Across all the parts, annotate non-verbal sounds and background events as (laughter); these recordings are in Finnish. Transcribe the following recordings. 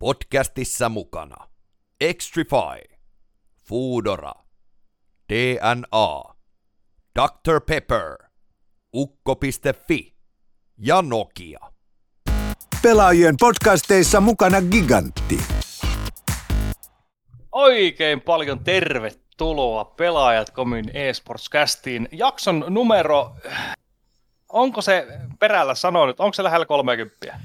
Podcastissa mukana Extrify, Foodora, DNA, Dr. Pepper, Ukko.fi ja Nokia. Pelaajien podcasteissa mukana Gigantti. Oikein paljon tervetuloa Pelaajat Komin eSports-kästiin. Jakson numero, onko se perällä sanonut, onko se lähellä 30?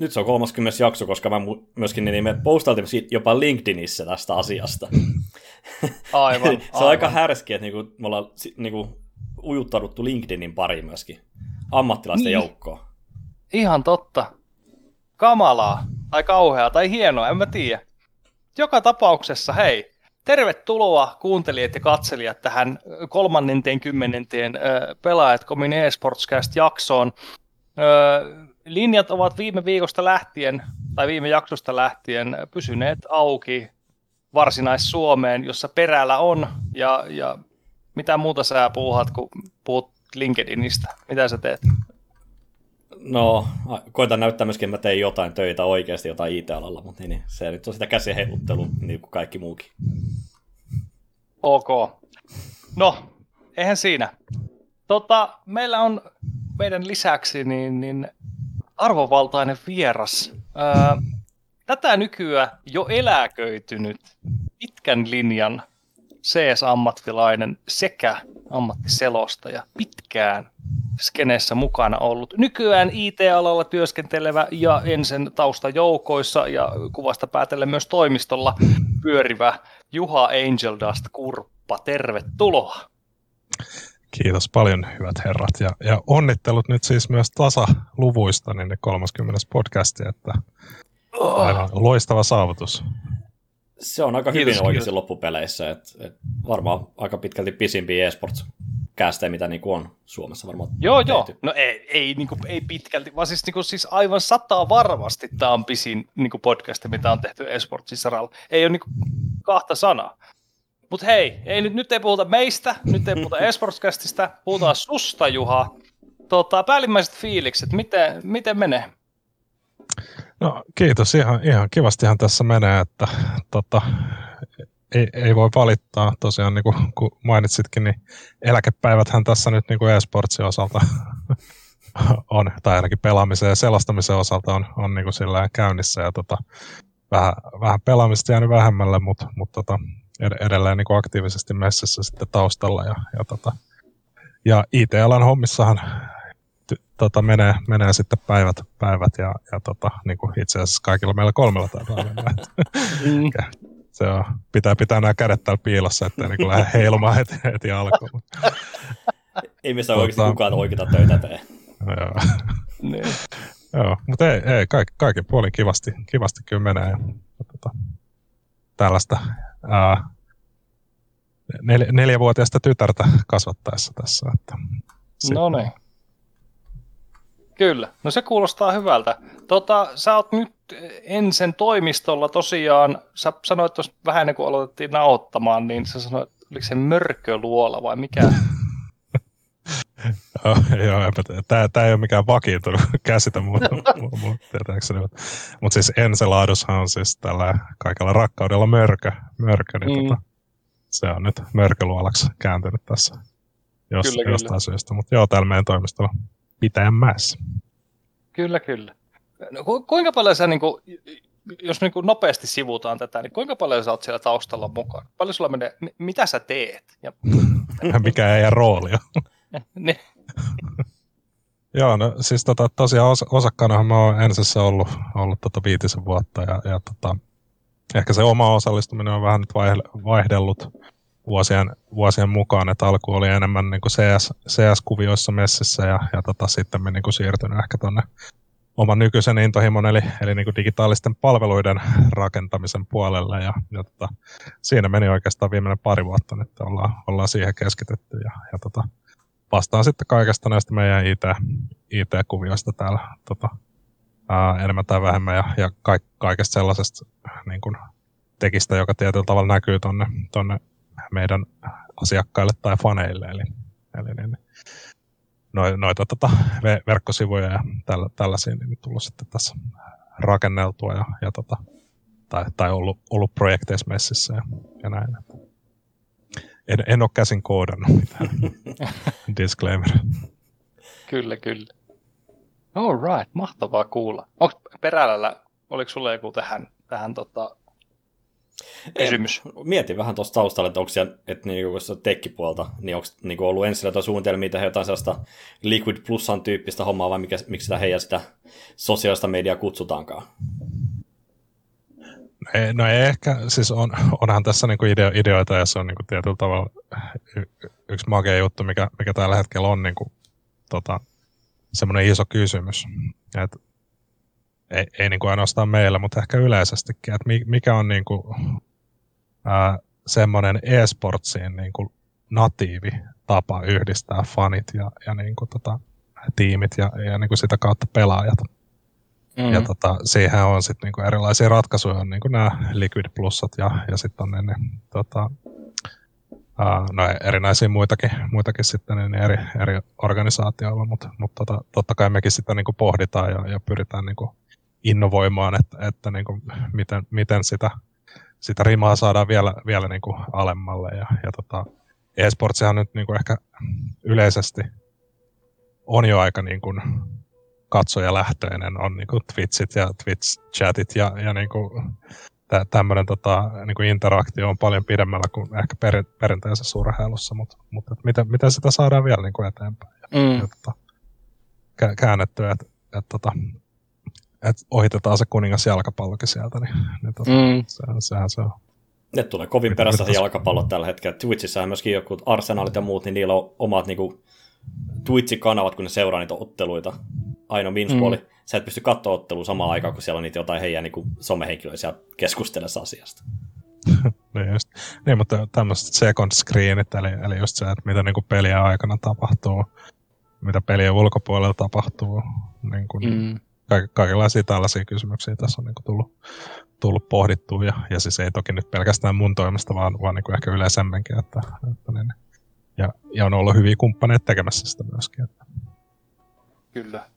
Nyt se on 30 jakso, koska mä myöskin niin me postailtiin jopa LinkedInissä tästä asiasta. (laughs) Aivan, (laughs) se on aivan. aika härski, että niinku, me ollaan niinku, ujuttauduttu LinkedInin pariin myöskin. Ammattilaisten Niin. joukkoon. Ihan totta. Kamalaa, tai kauheaa, tai hienoa, en mä tiedä. Joka tapauksessa, hei, tervetuloa kuuntelijat ja katselijat tähän kolmannenteen kymmenenteen ö, Pelaajat.comin eSportscast-jaksoon. Ö, linjat ovat viime viikosta lähtien, tai viime jaksosta lähtien, pysyneet auki varsinais-Suomeen, jossa perällä on, ja, ja mitä muuta sä puuhat, kun puhut LinkedInistä? Mitä sä teet? No, koitan näyttää myöskin, että mä tein jotain töitä oikeasti, jotain IT-alalla, mutta niin, niin, se nyt on sitä käsien heiluttelua, niin kuin kaikki muukin. Ok. No, eihän siinä. Tota, meillä on meidän lisäksi niin, niin arvovaltainen vieras. Ää, tätä nykyään jo eläköitynyt pitkän linjan CS-ammattilainen sekä ammattiselostaja pitkään skeneessä mukana ollut. Nykyään IT-alalla työskentelevä ja ensin taustajoukoissa ja kuvasta päätellen myös toimistolla pyörivä Juha Angel Dust Kurppa. Tervetuloa. Kiitos paljon, hyvät herrat. Ja, ja onnittelut nyt siis myös tasaluvuista niin ne 30. podcasti, että aivan loistava saavutus. Se on aika Kiitos, hyvin kiitos. oikeasti loppupeleissä, että et varmaan aika pitkälti pisimpiä esports kästejä, mitä niinku on Suomessa varmaan Joo, joo. tehty. No ei, ei, niin kuin, ei pitkälti, vaan siis, niin kuin, siis aivan sataa varmasti tämä on pisin niin kuin podcast, mitä on tehty esportsin saralla. Ei ole niin kuin, kahta sanaa. Mutta hei, ei, nyt, nyt ei puhuta meistä, nyt ei puhuta esportscastista, puhutaan susta, Juha. Tota, päällimmäiset fiilikset, miten, miten menee? No kiitos, ihan, ihan kivastihan tässä menee, että tota, ei, ei voi valittaa. Tosiaan niin kuin, kun mainitsitkin, niin eläkepäiväthän tässä nyt niin kuin e-sportsin osalta (laughs) on, tai ainakin pelaamisen ja selostamisen osalta on, on niin kuin käynnissä. Ja tota, vähän, vähän pelaamista jäänyt vähemmälle, mutta, mutta tota, edelleen niin kuin aktiivisesti messissä sitten taustalla. Ja, ja, tota, ja IT-alan hommissahan ty- tota, menee, menee sitten päivät, päivät ja, ja tota, niin kuin itse asiassa kaikilla meillä kolmella taitaa mennä. (laughs) Et Se on, pitää pitää nämä kädet täällä piilossa, ettei niin lähde (laughs) heilumaan heti, heti alkuun. (laughs) Ei oikeasti Tota- kukaan oikeita töitä tee. Joo. Niin. Joo, mutta ei, ei kaikki, kaikki puolin kivasti, kivasti kyllä menee. Ja, tota, tällaista ää, nel, neljävuotiaista tytärtä kasvattaessa tässä. Että, No niin. Kyllä, no se kuulostaa hyvältä. Tota, sä oot nyt ensin toimistolla tosiaan, sä sanoit tuossa vähän ennen kuin aloitettiin nauhoittamaan, niin sä sanoit, oliko se mörköluola vai mikä? (laughs) Joo, tämä, tämä ei ole mikään vakiintunut (laughs) käsite mun, mun, tietääkseni. Mutta mut siis Enceladushan on siis tällä kaikella rakkaudella mörkö, mörkö niin Mm. tota, se on nyt mörköluolaksi kääntynyt tässä jos, Kyllä, kyllä. jostain syystä. Mutta joo, täällä meidän toimistolla Pitäjänmäessä. kyllä, kyllä. No, ku, kuinka paljon sä, niin kuin, jos niin kuin nopeasti sivutaan tätä, niin kuinka paljon sä oot siellä taustalla mukana? Paljon sulla menee, mi- mitä sä teet? Ja, (laughs) Mikä ei rooli on. (laughs) niin, Joo, no siis tota, tosiaan os, osakkaanahan mä oon ensissä ollut, ollut tota viitisen vuotta ja, ja tota, ehkä se oma osallistuminen on vähän nyt vaihde- vaihdellut vuosien, vuosien mukaan, että alku oli enemmän niin kuin CS, CS-kuvioissa messissä ja, ja tota, sitten me niin kuin siirtynyt ehkä tuonne oman nykyisen intohimon eli, eli niin kuin digitaalisten palveluiden rakentamisen puolelle ja, ja tota, siinä meni oikeastaan viimeinen pari vuotta nyt ollaan, ollaan siihen keskitetty ja, ja tota, vastaan sitten kaikesta näistä meidän IT, IT-kuvioista täällä tota, ää, enemmän tai vähemmän ja, ja kaik, kaikesta sellaisesta niin kuin tekistä, joka tietyllä tavalla näkyy tonne, tonne meidän asiakkaille tai faneille. Eli, eli niin, noita, tota, ve- verkkosivuja ja tällä, tällaisia niin tullut sitten tässä rakenneltua ja, ja tota, tai, tai ollut, ollut projekteissa messissä ja, ja näin. En, en ole käsin koodannut mitään. (laughs) Disclaimer. Kyllä, kyllä. All right, mahtavaa kuulla. Onko Perälällä, oliko sulla joku tähän, tähän tota, kysymys? Mietin vähän tuosta taustalla, että onko siellä, että niinku, tekkipuolta, niin onko niinku ollut ensin jotain suunnitelmia tehdä jotain sellaista Liquid Plusan tyyppistä hommaa, vai mikä, miksi sitä heidän sitä sosiaalista mediaa kutsutaankaan? No ei ehkä, siis on, onhan tässä niinku ideo, ideoita ja se on niinku tietyllä tavalla y, yksi makea juttu, mikä, mikä tällä hetkellä on niinku, tota, semmoinen iso kysymys. Et, ei, ei niinku ainoastaan meillä, mutta ehkä yleisestikin, että mikä on niinku, semmoinen e-sportsiin niinku natiivi tapa yhdistää fanit ja, ja niinku tota, tiimit ja, ja niinku sitä kautta pelaajat. Mm. Ja tota, siihen on sitten niinku erilaisia ratkaisuja, on niinku nämä Liquid Plussat ja, ja sitten on ne, ne tota, ää, no erinäisiä muitakin, muitakin sitten niin eri, eri organisaatioilla, mutta, mutta tota, totta kai mekin sitä niinku pohditaan ja, ja pyritään niinku innovoimaan, että, että niinku, miten, miten sitä, sitä rimaa saadaan vielä, vielä niinku alemmalle. Ja, ja tota, e-sportsihan nyt niinku ehkä yleisesti on jo aika niinku katsojalähtöinen, on niinku Twitchit ja Twitch-chatit ja, ja niinku, tä, tämmöinen tota, niinku interaktio on paljon pidemmällä kuin ehkä per, perinteisessä urheilussa, mutta, mutta miten, miten sitä saadaan vielä niinku eteenpäin ja, Mm. ja tota, kä- käännettyä, että et, tota, et ohitetaan se kuningas jalkapallokin sieltä, niin, niin tota, Mm. se, sehän se on. Ne tulee kovin Mitä- perässä se jalkapallo tällä hetkellä. Twitchissä myöskin joku Arsenalit ja muut, niin niillä on omat niinku, Twitch-kanavat, kun ne seuraa niitä otteluita. Ainoa miinuspuoli, mm. sä et pysty katsoa ottelua samaan aikaan, kun siellä on niitä jotain heidän niinku, somehenkilöitä siellä keskustelemassa asiasta. (laughs) Niin, just. niin mutta tämmöiset second screenit, eli, eli just se, että mitä niin kuin pelien aikana tapahtuu, mitä pelien ulkopuolella tapahtuu, niin kuin, Mm. ka- kaikenlaisia tällaisia kysymyksiä tässä on niin kuin tullut, tullut pohdittua, ja, ja siis ei toki nyt pelkästään mun toimesta, vaan, vaan niin kuin ehkä yleisemminkin, että, että niin, ja, ja on ollut hyviä kumppaneita tekemässä sitä myöskin. Että. Kyllä.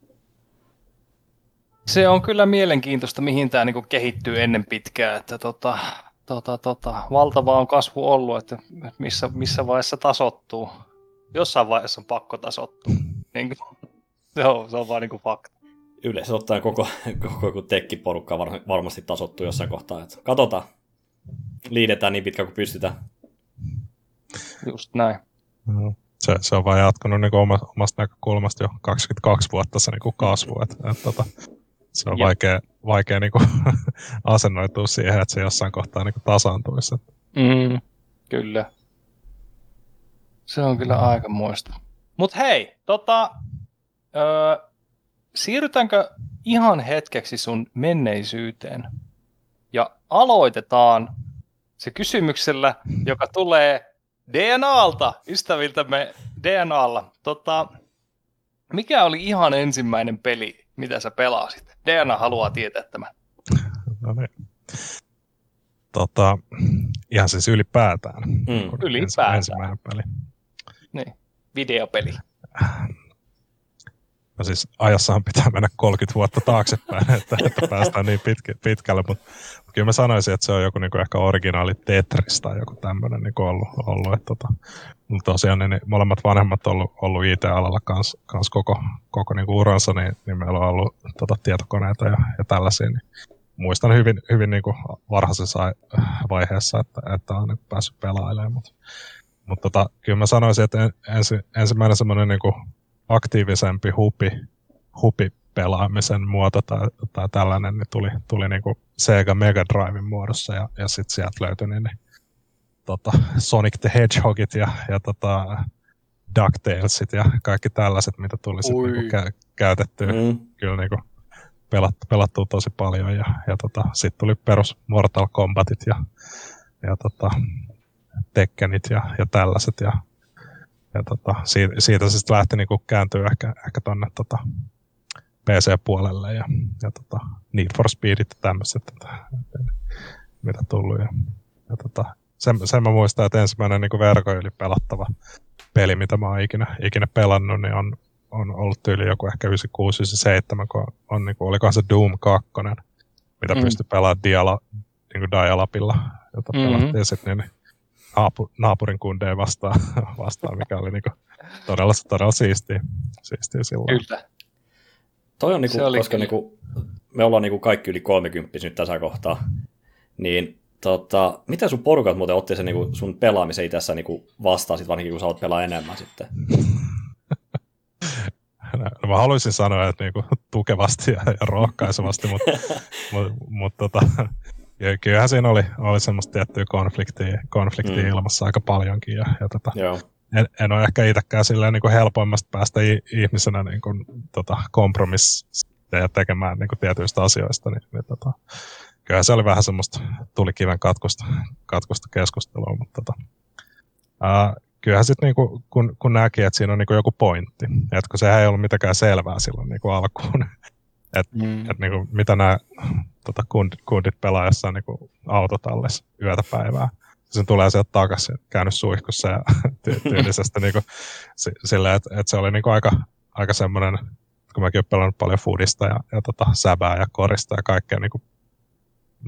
Se on kyllä mielenkiintoista, mihin tämä niinku kehittyy ennen pitkää, että tota, tota, tota, valtava on kasvu ollut, että missä, missä vaiheessa tasottuu. Jossain vaiheessa on pakko tasottua. (laughs) Niin, kuin- se, on, se on vaan niinku fakta. Yleensä ottaen koko, koko tekkiporukka var, varmasti tasottuu jossain kohtaa. Että katsotaan. Liidetään niin pitkä kuin pystytään. Just näin. Mm. Se, se on vaan jatkunut niin oma, omasta näkökulmasta jo 22 vuotta se niin kasvu. Et, et, tota, se on Jep. vaikea, vaikea niin kuin, (laughs) asennoitua siihen, että se jossain kohtaa niin kuin tasaantuisi. Mm, kyllä. Se on kyllä aika muista. Mut hei, tota, öö, siirrytäänkö ihan hetkeksi sun menneisyyteen? Ja aloitetaan se kysymyksellä, joka tulee DNAlta, ystäviltämme DNAlla. Tota, mikä oli ihan ensimmäinen peli, mitä sä pelasit? DNA haluaa tietää tämän. no niin. Tota, ihan siis ylipäätään. Mm. Ylipäätään. Ensimmäinen peli. Niin, videopeli. No siis ajassahan pitää mennä 30 vuotta taaksepäin, (laughs) että, että päästään niin pitkä, pitkälle, mutta kyllä mä sanoisin, että se on joku niin kuin ehkä originaali Tetris tai joku tämmöinen niin kuin ollut, ollut että tota, mutta tosiaan niin, niin molemmat vanhemmat on ollut, ollut IT-alalla kans, kans koko, koko niin kuin uransa, niin, niin meillä on ollut tota, tietokoneita ja, ja tällaisia, niin muistan hyvin, hyvin niin kuin varhaisessa ai- vaiheessa, että, että on niin päässyt pelailemaan, mutta mutta tota, kyllä mä sanoisin, että en, ensi, ensimmäinen semmoinen niin kuin aktiivisempi hupi, hupi-pelaamisen muoto tai, tai tällainen niin tuli, tuli niin kuin Sega Mega Driven muodossa ja, ja sitten sieltä löytyi niin, niin, tota, Sonic the Hedgehogit ja, ja tota, DuckTalesit ja kaikki tällaiset, mitä tuli sitten Ui. niin kuin kä- käytettyä Mm. kyllä niin kuin pelattu, pelattua tosi paljon ja, ja tota, sitten tuli perus Mortal Kombatit ja, ja tota, Tekkenit ja, ja tällaiset ja, ja tota, siitä, siitä se sitten lähti niinku kääntyä ehkä, ehkä tonne tota, PC-puolelle ja, ja tota, Need for Speedit ja tämmöiset, että, että, mitä tullut. Ja, ja tota, sen, sen mä muistan, että ensimmäinen niinku verkon yli pelattava peli, mitä mä oon ikinä, ikinä pelannut, niin on, on ollut tyyli joku ehkä 96-97, kun on, niinku, olikohan se Doom 2, mitä Mm. pystyi pelaamaan dialo, niin kuin Dialapilla, jota Mhm. pelattiin sitten niin naapu, naapurin kundeja vastaan, (laughs) vastaan mikä oli niin kuin todella, todella siistiä, siistiä silloin. Kyllä. Toi on niinku, Se oli koska kyllä. niinku, me ollaan niinku kaikki yli 30 nyt tässä kohtaa, niin tota, miten sun porukat muuten otti sen niinku sun pelaamisen itessä niinku vastaan, sit varsinkin kun sä oot pelaa enemmän sitten? (laughs) No, mä haluaisin sanoa, että niinku tukevasti ja, ja rohkaisevasti, mutta (laughs) mut, mut, tota, ky- kyllähän siinä oli, oli semmoista tiettyä konfliktia, konfliktia Mm. ilmassa aika paljonkin. Ja, ja tota, Joo. en, en ole ehkä itsekään silleen niin helpoimmasta päästä ihmisenä niin kuin, tota, kompromisseja tekemään niin kuin tietyistä asioista. Niin, niin, tota, kyllä se oli vähän semmoista tuli kiven katkusta, katkusta keskustelua, mutta tota, ää, kyllähän sitten niinku, kun, kun näki, että siinä on niinku joku pointti, että kun sehän ei ollut mitenkään selvää silloin niinku alkuun, (laughs) Mm. että niinku, mitä nämä tota, kundit, kundit pelaa jossain niinku autotallissa yötä päivää. Sen tulee sieltä takaisin, käynyt suihkussa ja (laughs) ty- tyylisesti niinku, si- silleen, että, että se oli niinku aika, aika semmoinen, kun mäkin olen pelannut paljon foodista ja, ja tota, säbää ja korista ja kaikkea niinku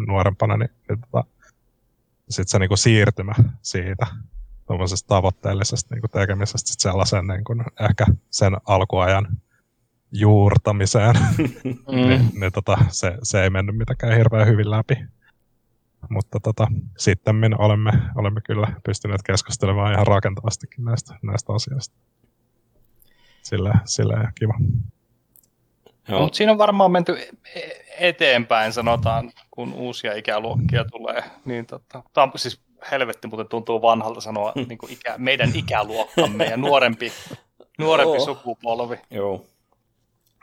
nuorempana, niin, niin tota, sitten se niinku siirtymä siitä tuommoisesta tavoitteellisesta niinku tekemisestä sit sellaisen niinku, ehkä sen alkuajan juurtamiseen, (laughs) Mm. niin, niin tota, se, se, ei mennyt mitenkään hirveän hyvin läpi. Mutta tota, sitten olemme, olemme kyllä pystyneet keskustelemaan ihan rakentavastikin näistä, näistä asioista. Sillä, sillä kiva. Joo. Mutta siinä on varmaan menty e- eteenpäin, sanotaan, kun uusia ikäluokkia tulee. Niin tota, tämä on siis helvetti, mutta tuntuu vanhalta sanoa niin kuin ikä, meidän ikäluokkamme ja nuorempi, nuorempi Joo. sukupolvi. Joo.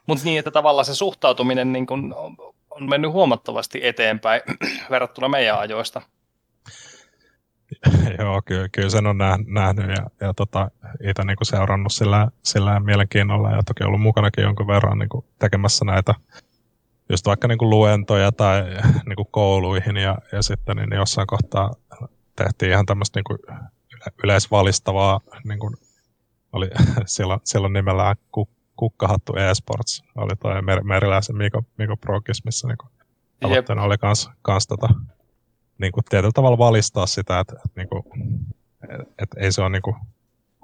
Mutta niin, että tavallaan se suhtautuminen niin kun on, on mennyt huomattavasti eteenpäin (clears throat) verrattuna meidän ajoista. (laughs) Joo, kyllä, kyllä sen on nä- nähnyt ja, ja tota, itse niin seurannut sillä, sillä mielenkiinnolla ja toki ollut mukanakin jonkun verran niin kuin tekemässä näitä just vaikka niin kuin luentoja tai (laughs) niin kuin kouluihin ja, ja sitten niin jossain kohtaa tehtiin ihan tämmöistä niin kuin yleisvalistavaa, niin kuin oli (laughs) silloin, silloin nimellään ku, Kukkahattu eSports, oli toi Mer- Meriläisen Miko, Miko Prokis, missä niin kuin tavoitteena oli kans, kans tota, niin kuin tietyllä tavalla valistaa sitä, että, että, niin kuin, että ei se ole niin kuin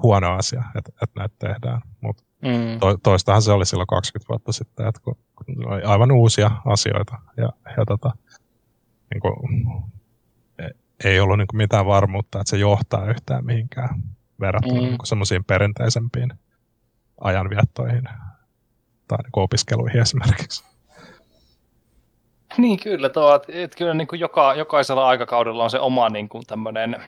huono asia, että, että näitä tehdään. Mutta Mm. to, toistahan se oli silloin 20 vuotta sitten, että kun, kun oli aivan uusia asioita ja, ja tota, niin kuin, e- ei ollut niin kuin mitään varmuutta, että se johtaa yhtään mihinkään verrattuna Mm. niin semmoisiin perinteisempiin ajanviettoihin tai niin opiskeluihin esimerkiksi. (laughs) Niin kyllä, tuo, että, että kyllä niin kuin joka, jokaisella aikakaudella on se oma niin kuin tämmöinen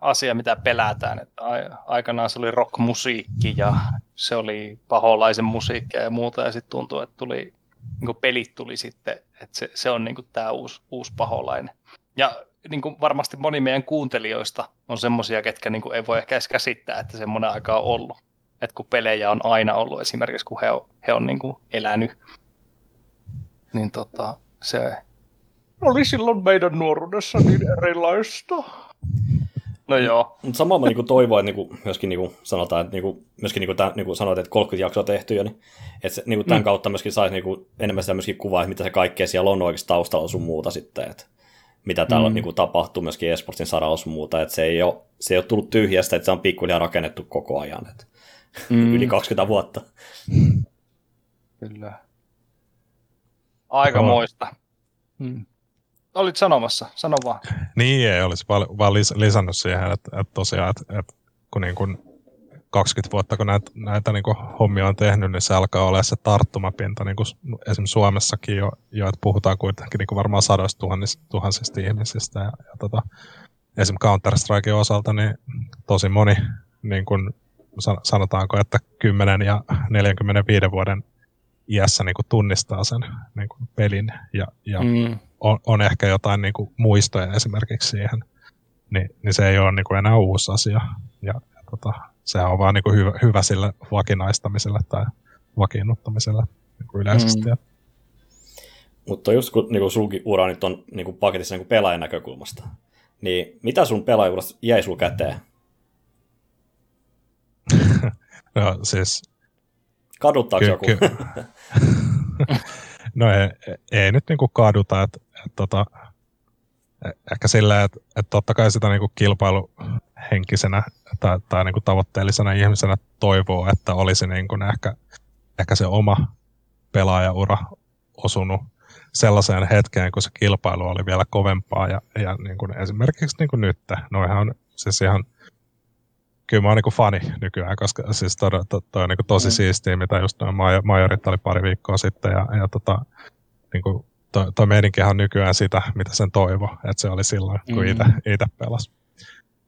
asia, mitä pelätään. Että aikanaan se oli rockmusiikki ja se oli paholaisen musiikkia ja muuta, ja sitten tuntuu, että tuli, niin kuin pelit tuli sitten, että se, se on niin kuin tämä uusi, uusi paholainen. Ja niin kuin varmasti moni meidän kuuntelijoista on semmoisia, ketkä niin kuin ei voi ehkä edes käsittää, että semmoinen aika on ollut. Että kun pelejä on aina ollut esimerkiksi, kun he on, he on niin kuin elänyt, niin tota, se oli silloin meidän nuoruudessa niin erilaista. No joo. Mutta samalla mä niinku toivon, että niinku, myöskin niinku sanotaan, että niinku, myöskin niinku, tämän, niinku sanoit, että 30 jaksoa tehty jo, niin että se, niinku, tämän mm. kautta myöskin saisi niinku, enemmän sitä myöskin kuvaa, että mitä se kaikkea siellä on oikeasti taustalla sun muuta sitten, että mitä täällä Mm. mm. niinku, tapahtuu myöskin esportin saralla sun muuta, että se ei, ole, se ei ole tullut tyhjästä, että se on pikkuhiljaa rakennettu koko ajan, että mm. yli 20 vuotta. Kyllä. Aikamoista. Mm. Olit sanomassa, sano vaan. Niin ei olisi vaan, vaan lis, lisännyt siihen, että, että tosiaan, että, että kun niin kuin 20 vuotta kun näitä, näitä niin kuin hommia on tehnyt, niin se alkaa olla se tarttumapinta niin kuin esimerkiksi Suomessakin jo, jo että puhutaan kuitenkin niin kuin varmaan sadoista tuhansista, tuhansista ihmisistä. Ja, ja tota, esimerkiksi Counter-Strikein osalta niin tosi moni, niin kuin san- sanotaanko, että 10 ja 45 vuoden iässä niin kuin tunnistaa sen niin kuin pelin ja, ja Mm. on, on ehkä jotain niin kuin muistoja esimerkiksi siihen, niin, niin se ei ole niin kuin enää uusi asia. Ja, ja tota, sehän on vaan niin kuin hyvä, hyvä sille vakinaistamiselle tai vakiinnuttamiselle niin kuin yleisesti. Mm. Mutta just kun niinku, sulki ura nyt on niinku, paketissa niinku, pelaajan näkökulmasta, niin mitä sun pelaajuudesta jäi sul käteen? (laughs) No, siis, Kaduttaako ky- joku? ky- (laughs) no ei, ei nyt niin kuin kaduta, että et, tota, e- ehkä silleen, että, että totta kai sitä niin kuin kilpailuhenkisenä tai, tai niin kuin tavoitteellisena ihmisenä toivoo, että olisi niin kuin ehkä, ehkä se oma pelaajaura osunut sellaiseen hetkeen, kun se kilpailu oli vielä kovempaa ja, ja niin kuin esimerkiksi niin kuin nyt, noihan on siis ihan kyllä mä oon niin fani nykyään, koska siis toi, toi, toi on niin tosi mm. siistiä, mitä just noin majorit oli pari viikkoa sitten ja, ja tota, niin kuin toi, toi meidänkin on nykyään sitä, mitä sen toivo, että se oli silloin, kun mm. itse pelasi.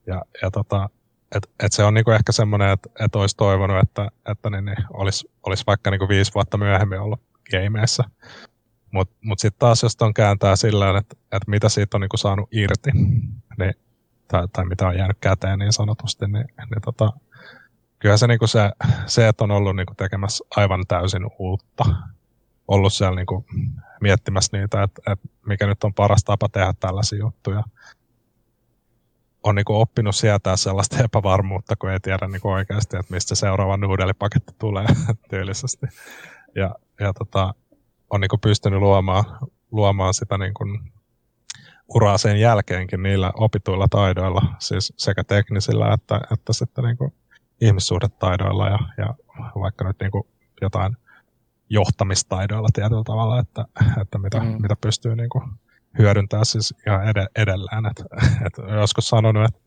Ja, ja tota, et, et se on niinku ehkä semmoinen, että et olisi toivonut, että, että niin, niin olisi, olisi vaikka niinku viisi vuotta myöhemmin ollut gameissa. Mutta mut sitten taas, jos on kääntää sillä että et mitä siitä on niinku saanut irti, niin, tai, tai mitä on jäänyt käteen niin sanotusti, niin, niin tota, kyllä se, niinku se, se, että on ollut niinku tekemässä aivan täysin uutta, ollut siellä niinku miettimässä niitä, että, että mikä nyt on paras tapa tehdä tällaisia juttuja, on niin oppinut sietää sellaista epävarmuutta, kun ei tiedä niin kuin oikeasti, että mistä seuraava nuudelipaketti tulee (laughs) tyylisesti. Ja, ja tota, on niin kuin pystynyt luomaan, luomaan sitä niin uraa sen jälkeenkin niillä opituilla taidoilla, siis sekä teknisillä että, että sitten niin kuin ihmissuhdetaidoilla ja, ja vaikka nyt niin kuin jotain johtamistaidoilla tietyllä tavalla, että, että mitä, mm. mitä pystyy niin kuin hyödyntää siis ihan ed- edelleen. Et, et joskus sanonut, että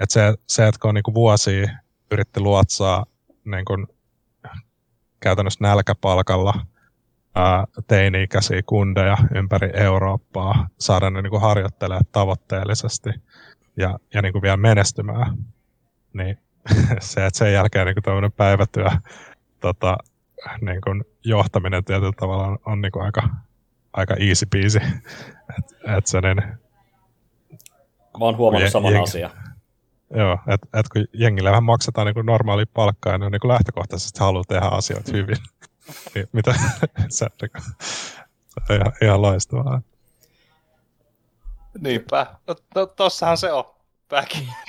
et se, se, että kun on niinku vuosia yritti luotsaa niinku käytännössä nälkäpalkalla ää, teini-ikäisiä kundeja ympäri Eurooppaa, saada ne niinku harjoittelemaan tavoitteellisesti ja, ja niinku vielä menestymään, niin (laughs) se, että sen jälkeen niinku tämmöinen päivätyö tota, niinku johtaminen tietyllä tavalla on, on niinku aika, aika easy peasy. Et, et se niin, Mä oon huomannut saman jeng... asian. Joo, että et kun jengille vähän maksetaan niin normaali palkkaa, niin, niin kuin lähtökohtaisesti haluaa tehdä asioita hyvin. Niin, mitä (laughs) on ihan, ihan loistavaa. Niinpä. No, no tossahan se on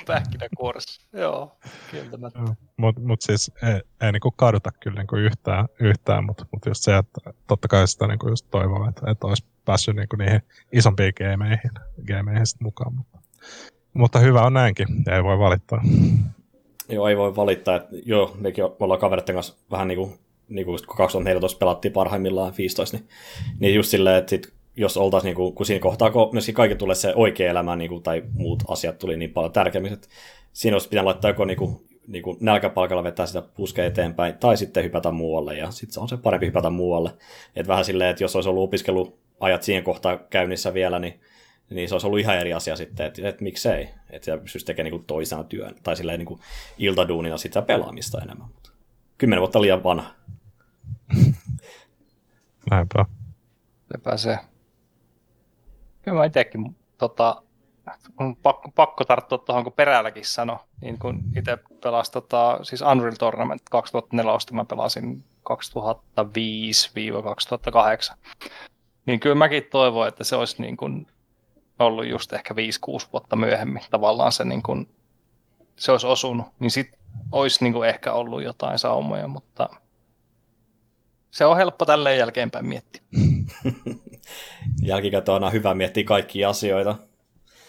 pähkinäkuoressa. (laughs) Joo, kieltämättä. Mutta mut siis ei, ei niinku kaduta kyllä niinku yhtään, yhtään mutta mut just se, että totta kai sitä niinku just toivoo, että, että olisi päässyt niinku niihin isompiin gameihin, gameihin sit mukaan. Mutta, mutta hyvä on näinkin, ei voi valittaa. Joo, ei voi valittaa. Että, joo, mekin ollaan kavereiden kanssa vähän niin kuin, niin kuin kun 2014 pelattiin parhaimmillaan 15, niin, niin just silleen, että sit jos oltaisiin, niin kuin, kun siinä kohtaa, kun myöskin kaikki tulee se oikea elämä niin kuin, tai muut asiat tuli niin paljon tärkeämmiksi, että siinä olisi pitänyt laittaa joko niin kuin, niin kuin nälkäpalkalla vetää sitä puskea eteenpäin, tai sitten hypätä muualle, ja sitten se on se parempi hypätä muualle. Että vähän silleen, että jos olisi ollut opiskeluajat siihen kohtaan käynnissä vielä, niin, niin se olisi ollut ihan eri asia sitten, että, että miksei, että pystyisi tekemään niin toisena työn, tai silleen niin iltaduunina sitä pelaamista enemmän. Kymmenen vuotta liian vanha. (laughs) Näinpä. Se pääsee Kyllä mä itsekin tota, on pakko, pakko tarttua tuohon, kun peräälläkin sano, niin kun itse pelasin tota, siis Unreal Tournament 2004, mä pelasin 2005-2008. Niin kyllä mäkin toivon, että se olisi niin kuin ollut just ehkä 5-6 vuotta myöhemmin tavallaan se, niin kuin, se olisi osunut, niin sitten olisi niin kuin ehkä ollut jotain saumoja, mutta se on helppo tälleen jälkeenpäin miettiä. (laughs) Jälkikäteen on hyvä miettiä kaikkia asioita.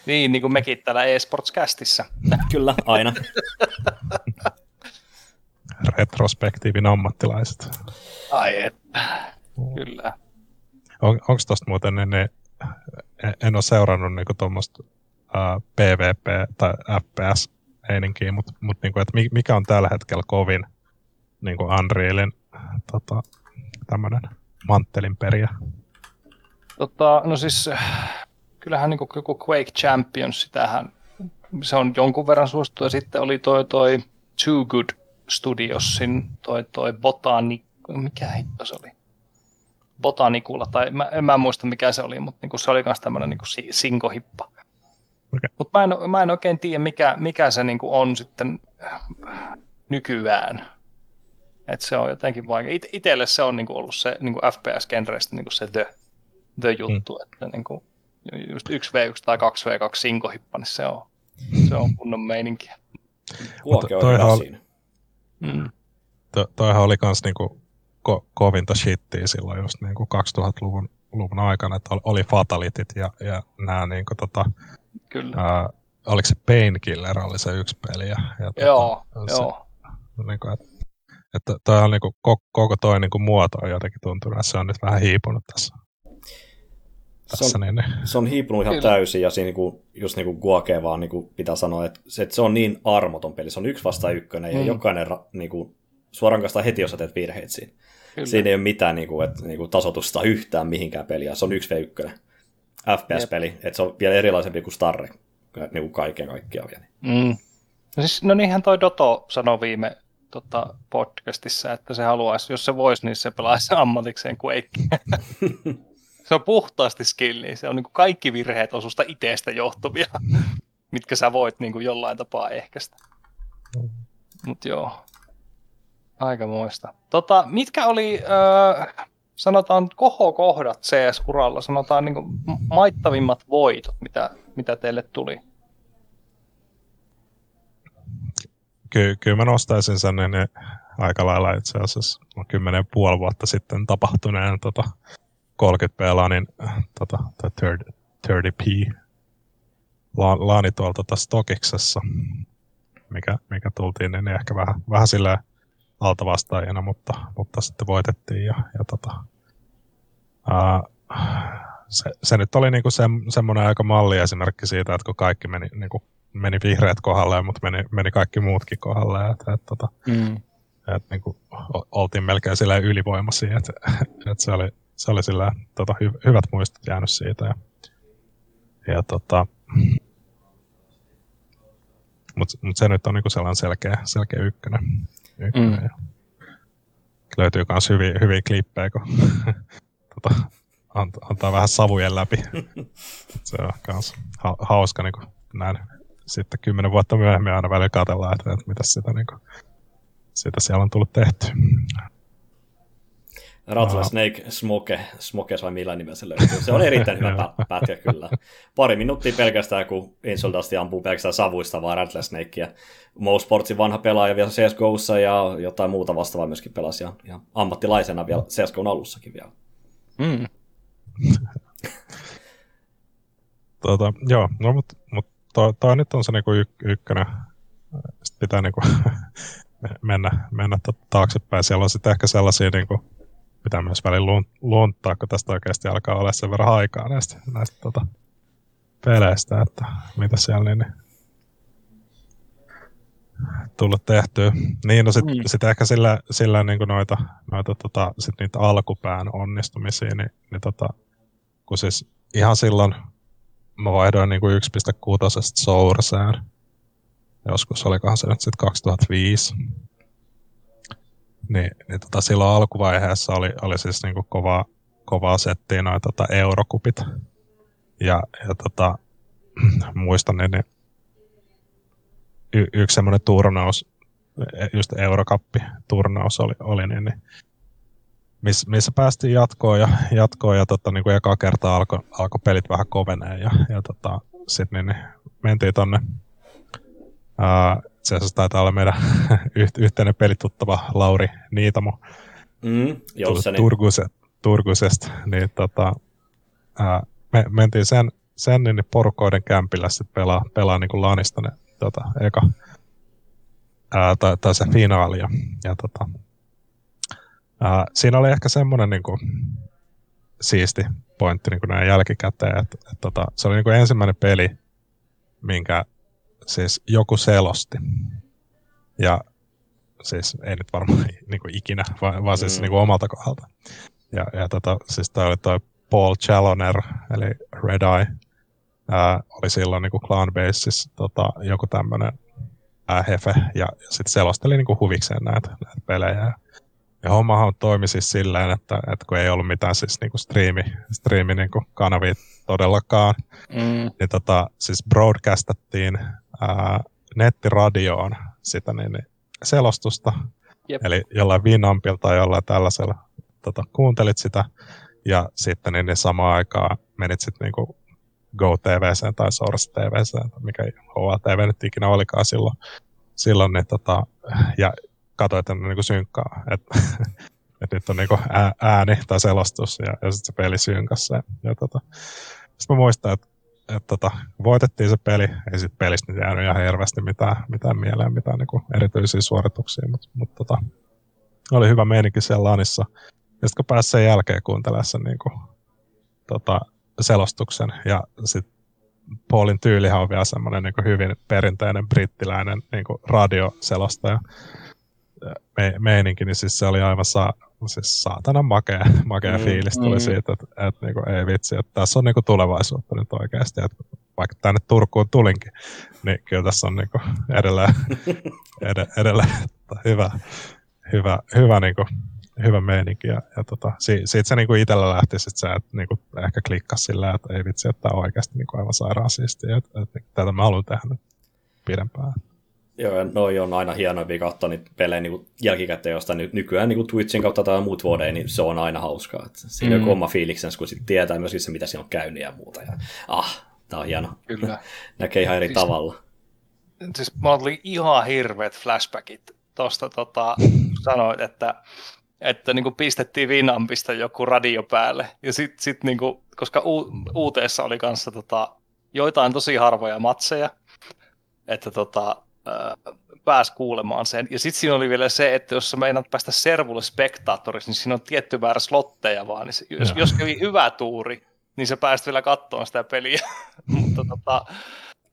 Niin, niin kuin mekin täällä eSports-kästissä. (laughs) Kyllä, aina. (laughs) Retrospektiivin ammattilaiset. Ai että, kyllä. On, Onko tuosta muuten, niin, niin, en ole seurannut niin tuommoista uh, PvP- tai FPS-eininkiä, mutta mut, niin kuin, että mikä on tällä hetkellä kovin niin kuin Unrealin tota, tämmöinen manttelin periä? Tota, no siis kyllähän niin joku Quake Champions, sitähän, se on jonkun verran suosittu, ja sitten oli toi, toi Too Good Studiosin toi, toi Botani, mikä hitto se oli? Botanikulla, tai mä, en mä muista mikä se oli, mutta niinku se oli myös tämmöinen niinku sinkohippa. Okay. Mutta mä en, mä en oikein tiedä, mikä, mikä se niinku on sitten nykyään. Et se on jotenkin vaikea. It, itelle se on niinku ollut se niinku FPS-genreistä niinku se the, the juttu, mm. että niinku, just 1v1 tai 2v2 sinkohippa, niin se on, se on kunnon meininki. Kuoke on hyvä siinä. Mm. To, toihan oli kans niinku ko, kovinta shittiä silloin just niinku 2000-luvun 90-luvun aikana, että oli fatalitit ja, ja nämä niin kuin, tota, Kyllä. ää, oliko se Painkiller oli se yksi peli. Ja, ja joo, se, joo. Niin kuin, että, että toi on niin kuin, koko, koko toi niin kuin muoto on jotenkin tuntunut, että se on nyt vähän hiipunut tässä. Se tässä on, niin, niin. se on hiipunut ihan Kyllä. täysin, ja siinä niinku, just niin kuin Guake vaan niinku pitää sanoa, että se, että se on niin armoton peli. Se on yksi vasta ykkönen, ja Mm. jokainen ra, niinku, suoraan kanssa heti, jos sä teet virheet siinä. Kyllä. Siinä ei ole mitään niinku, et, niinku, tasotusta yhtään mihinkään peliä. Se on 1v1 FPS-peli, että se on vielä erilaisempi kuin Starre niinku kaiken kaikkiaan vielä. Mm. No, siis, no niinhän toi Doto sanoi viime tota, podcastissa, että se haluaisi, jos se voisi, niin se pelaisi (laughs) ammatikseen Quake. (laughs) se on puhtaasti skilli. Se on niin kuin kaikki virheet on susta itsestä johtuvia, (laughs) mitkä sä voit niin kuin jollain tapaa ehkäistä. Mutta joo, aikamoista. Tota, mitkä oli, öö, sanotaan, kohokohdat CS-uralla, sanotaan niin kuin maittavimmat voitot, mitä, mitä teille tuli? Ky- kyllä mä nostaisin sen niin aika lailla itse asiassa kymmenen puoli vuotta sitten tapahtuneen tota, 30 pelaanin tota, tai 30, 30p la- laani tuolla tota Stokiksessa, mikä, mikä tultiin niin ehkä vähän, vähän silleen altavastaajana, mutta, mutta sitten voitettiin ja, ja tota, ää, se, se, nyt oli niinku se, semmoinen aika malliesimerkki siitä, että kun kaikki meni, niinku, meni vihreät kohdalleen, mutta meni, meni kaikki muutkin kohdalleen. Että, et, tota, Mm. et, niinku, oltiin melkein silleen ylivoimaisia, että et se oli, se oli silleen, tota, hy, hyvät muistot jäänyt siitä. Ja, ja tota, mutta mut se nyt on niinku sellainen selkeä, selkeä ykkönen. Mm. löytyy myös hyviä, hyviä klippejä, kun (laughs) tota, ant- antaa vähän savujen läpi. (laughs) se on myös ha- hauska niin näin. Sitten kymmenen vuotta myöhemmin aina välillä katsellaan, että, että mitä sitä, niin kuin, sitä siellä on tullut tehty. Rattle. Snake Smoke, Smokes vai millä nimellä se löytyy. Se on erittäin hyvä pä- (laughs) pätkä kyllä. Pari minuuttia pelkästään, kun Insoldasti ampuu pelkästään savuista vaan Rattle Snakea. Mo Sportsin vanha pelaaja vielä CSGOssa ja jotain muuta vastaavaa myöskin pelasi ja, ja ammattilaisena vielä CSGOn alussakin vielä. Mm. (laughs) Tuota, joo, no mutta mut toi, toi, nyt on se niinku y- ykkönen. Sitten pitää niinku (laughs) mennä, mennä taaksepäin. Siellä on sitten ehkä sellaisia, niinku, pitää myös välillä luon- luonttaa, kun tästä oikeasti alkaa olla sen verran aikaa näistä, näistä tota, peleistä, että mitä siellä niin, niin tullut tehtyä. Niin, no sitten Mm. sit ehkä sillä, sillä niin noita, noita tota, sit niitä alkupään onnistumisia, niin, niin tota, kun siis ihan silloin mä vaihdoin niin 1.6 Sourseen. Joskus olikohan se nyt sitten 2005. Niin, niin tota, silloin alkuvaiheessa oli, oli siis niin kuin kovaa, kovaa settiä noin tota eurokupit. Ja, ja tota, (clears throat) muistan, niin, niin y- yksi semmoinen turnaus, just Eurokappi-turnaus oli, oli niin, niin miss, missä päästiin jatkoon ja, jatkoon ja tota, niin kuin eka kertaa alkoi alko pelit vähän kovenee ja, ja tota, sitten niin, niin mentiin tonne ää, itse asiassa taitaa olla meidän (laughs) yht, yhteinen pelituttava Lauri Niitamo Mm, Jousseni. Turguse, Turgusesta, niin tota, ää, me mentiin sen, sen niin porukoiden kämpillä sitten pelaa, pelaa niin kuin Lanista ne, tota, eka, ää, tai, tai se finaali. Ja, ja tota, ää, siinä oli ehkä semmoinen niin kuin, siisti pointti niin kuin näin jälkikäteen, että, että tota, se oli niin kuin ensimmäinen peli, minkä siis joku selosti. Ja siis ei nyt varmaan (laughs) niin kuin ikinä, vaan, vaan siis Mm. niin kuin omalta kohdalta. Ja, ja tota, siis toi oli toi Paul Chaloner, eli Red Eye, ää, oli silloin niin kuin Clan Baseissa tota, joku tämmöinen hefe, ja, ja sitten selosteli niin kuin huvikseen näitä, näitä pelejä. Ja, ja hommahan toimi siis silleen, että, että kun ei ollut mitään siis niin kuin striimi, striimi niin kuin kanavia todellakaan, Mm. niin tota, siis broadcastattiin ää, nettiradioon sitä niin, niin selostusta. Jep. Eli jollain Winampilla tai jollain tällaisella tota, kuuntelit sitä ja sitten niin, niin samaan aikaan menit sitten niinku Go TVC tai Source TVC, mikä HLTV nyt ikinä olikaan silloin, silloin niin, tota, ja katsoit ne niinku synkkaa. Et, (laughs) että nyt on niinku ää, ääni tai selostus ja, ja sitten se peli synkassa. Ja, ja tota, sitten mä muistan, että et tota, voitettiin se peli, ei sitten pelistä nyt jäänyt ihan hirveästi mitään, mitään mieleen, mitään niinku erityisiä suorituksia, mutta mut, tota, oli hyvä meininki siellä lanissa. Ja sitten kun pääsi sen jälkeen kuuntelemaan sen niinku, tota, selostuksen ja sitten Paulin tyylihän on vielä semmoinen niin hyvin perinteinen brittiläinen niin radioselostaja me, meininki, niin siis se oli aivan saa, siis saatana makea, makea mm, fiilis tuli mm. siitä, että, että, että niin kuin, ei vitsi, että tässä on niin kuin tulevaisuutta nyt oikeasti, että vaikka tänne Turkuun tulinkin, niin kyllä tässä on niin kuin edelleen, (laughs) edelleen, edelleen hyvä, hyvä, hyvä niin kuin hyvä meininki. Ja, ja tota, si, siitä se niinku itsellä lähti sit se, että niinku ehkä klikkasi sillä, että ei vitsi, että tämä on oikeasti niinku aivan sairaan siistiä. Että, että, että tätä mä haluan tehdä nyt pidempään. Joo, ja noi on aina hienoimpia katsoa niitä pelejä niin jälkikäteen, josta ny- nykyään niin Twitchin kautta tai muut vuodeja, niin se on aina hauskaa. Että siinä mm. on oma fiiliksensä, kun sit tietää myös se, mitä siinä on käynyt ja muuta. Ja, ah, tää on hieno. Kyllä. (laughs) Näkee ihan eri siis, tavalla. Siis mulla oli ihan hirveät flashbackit tuosta, tota, sanoit, että että niin kuin pistettiin Winampista joku radio päälle. Ja sitten sit niin kuin, koska u- uuteessa oli kanssa tota, joitain tosi harvoja matseja, että tota, pääsi kuulemaan sen. Ja sitten siinä oli vielä se, että jos sä meinaat päästä servulle spektaattoriksi, niin siinä on tietty määrä slotteja vaan. Niin se, jos, jos kävi hyvä tuuri, niin sä pääsit vielä katsomaan sitä peliä. (laughs) Mutta tota,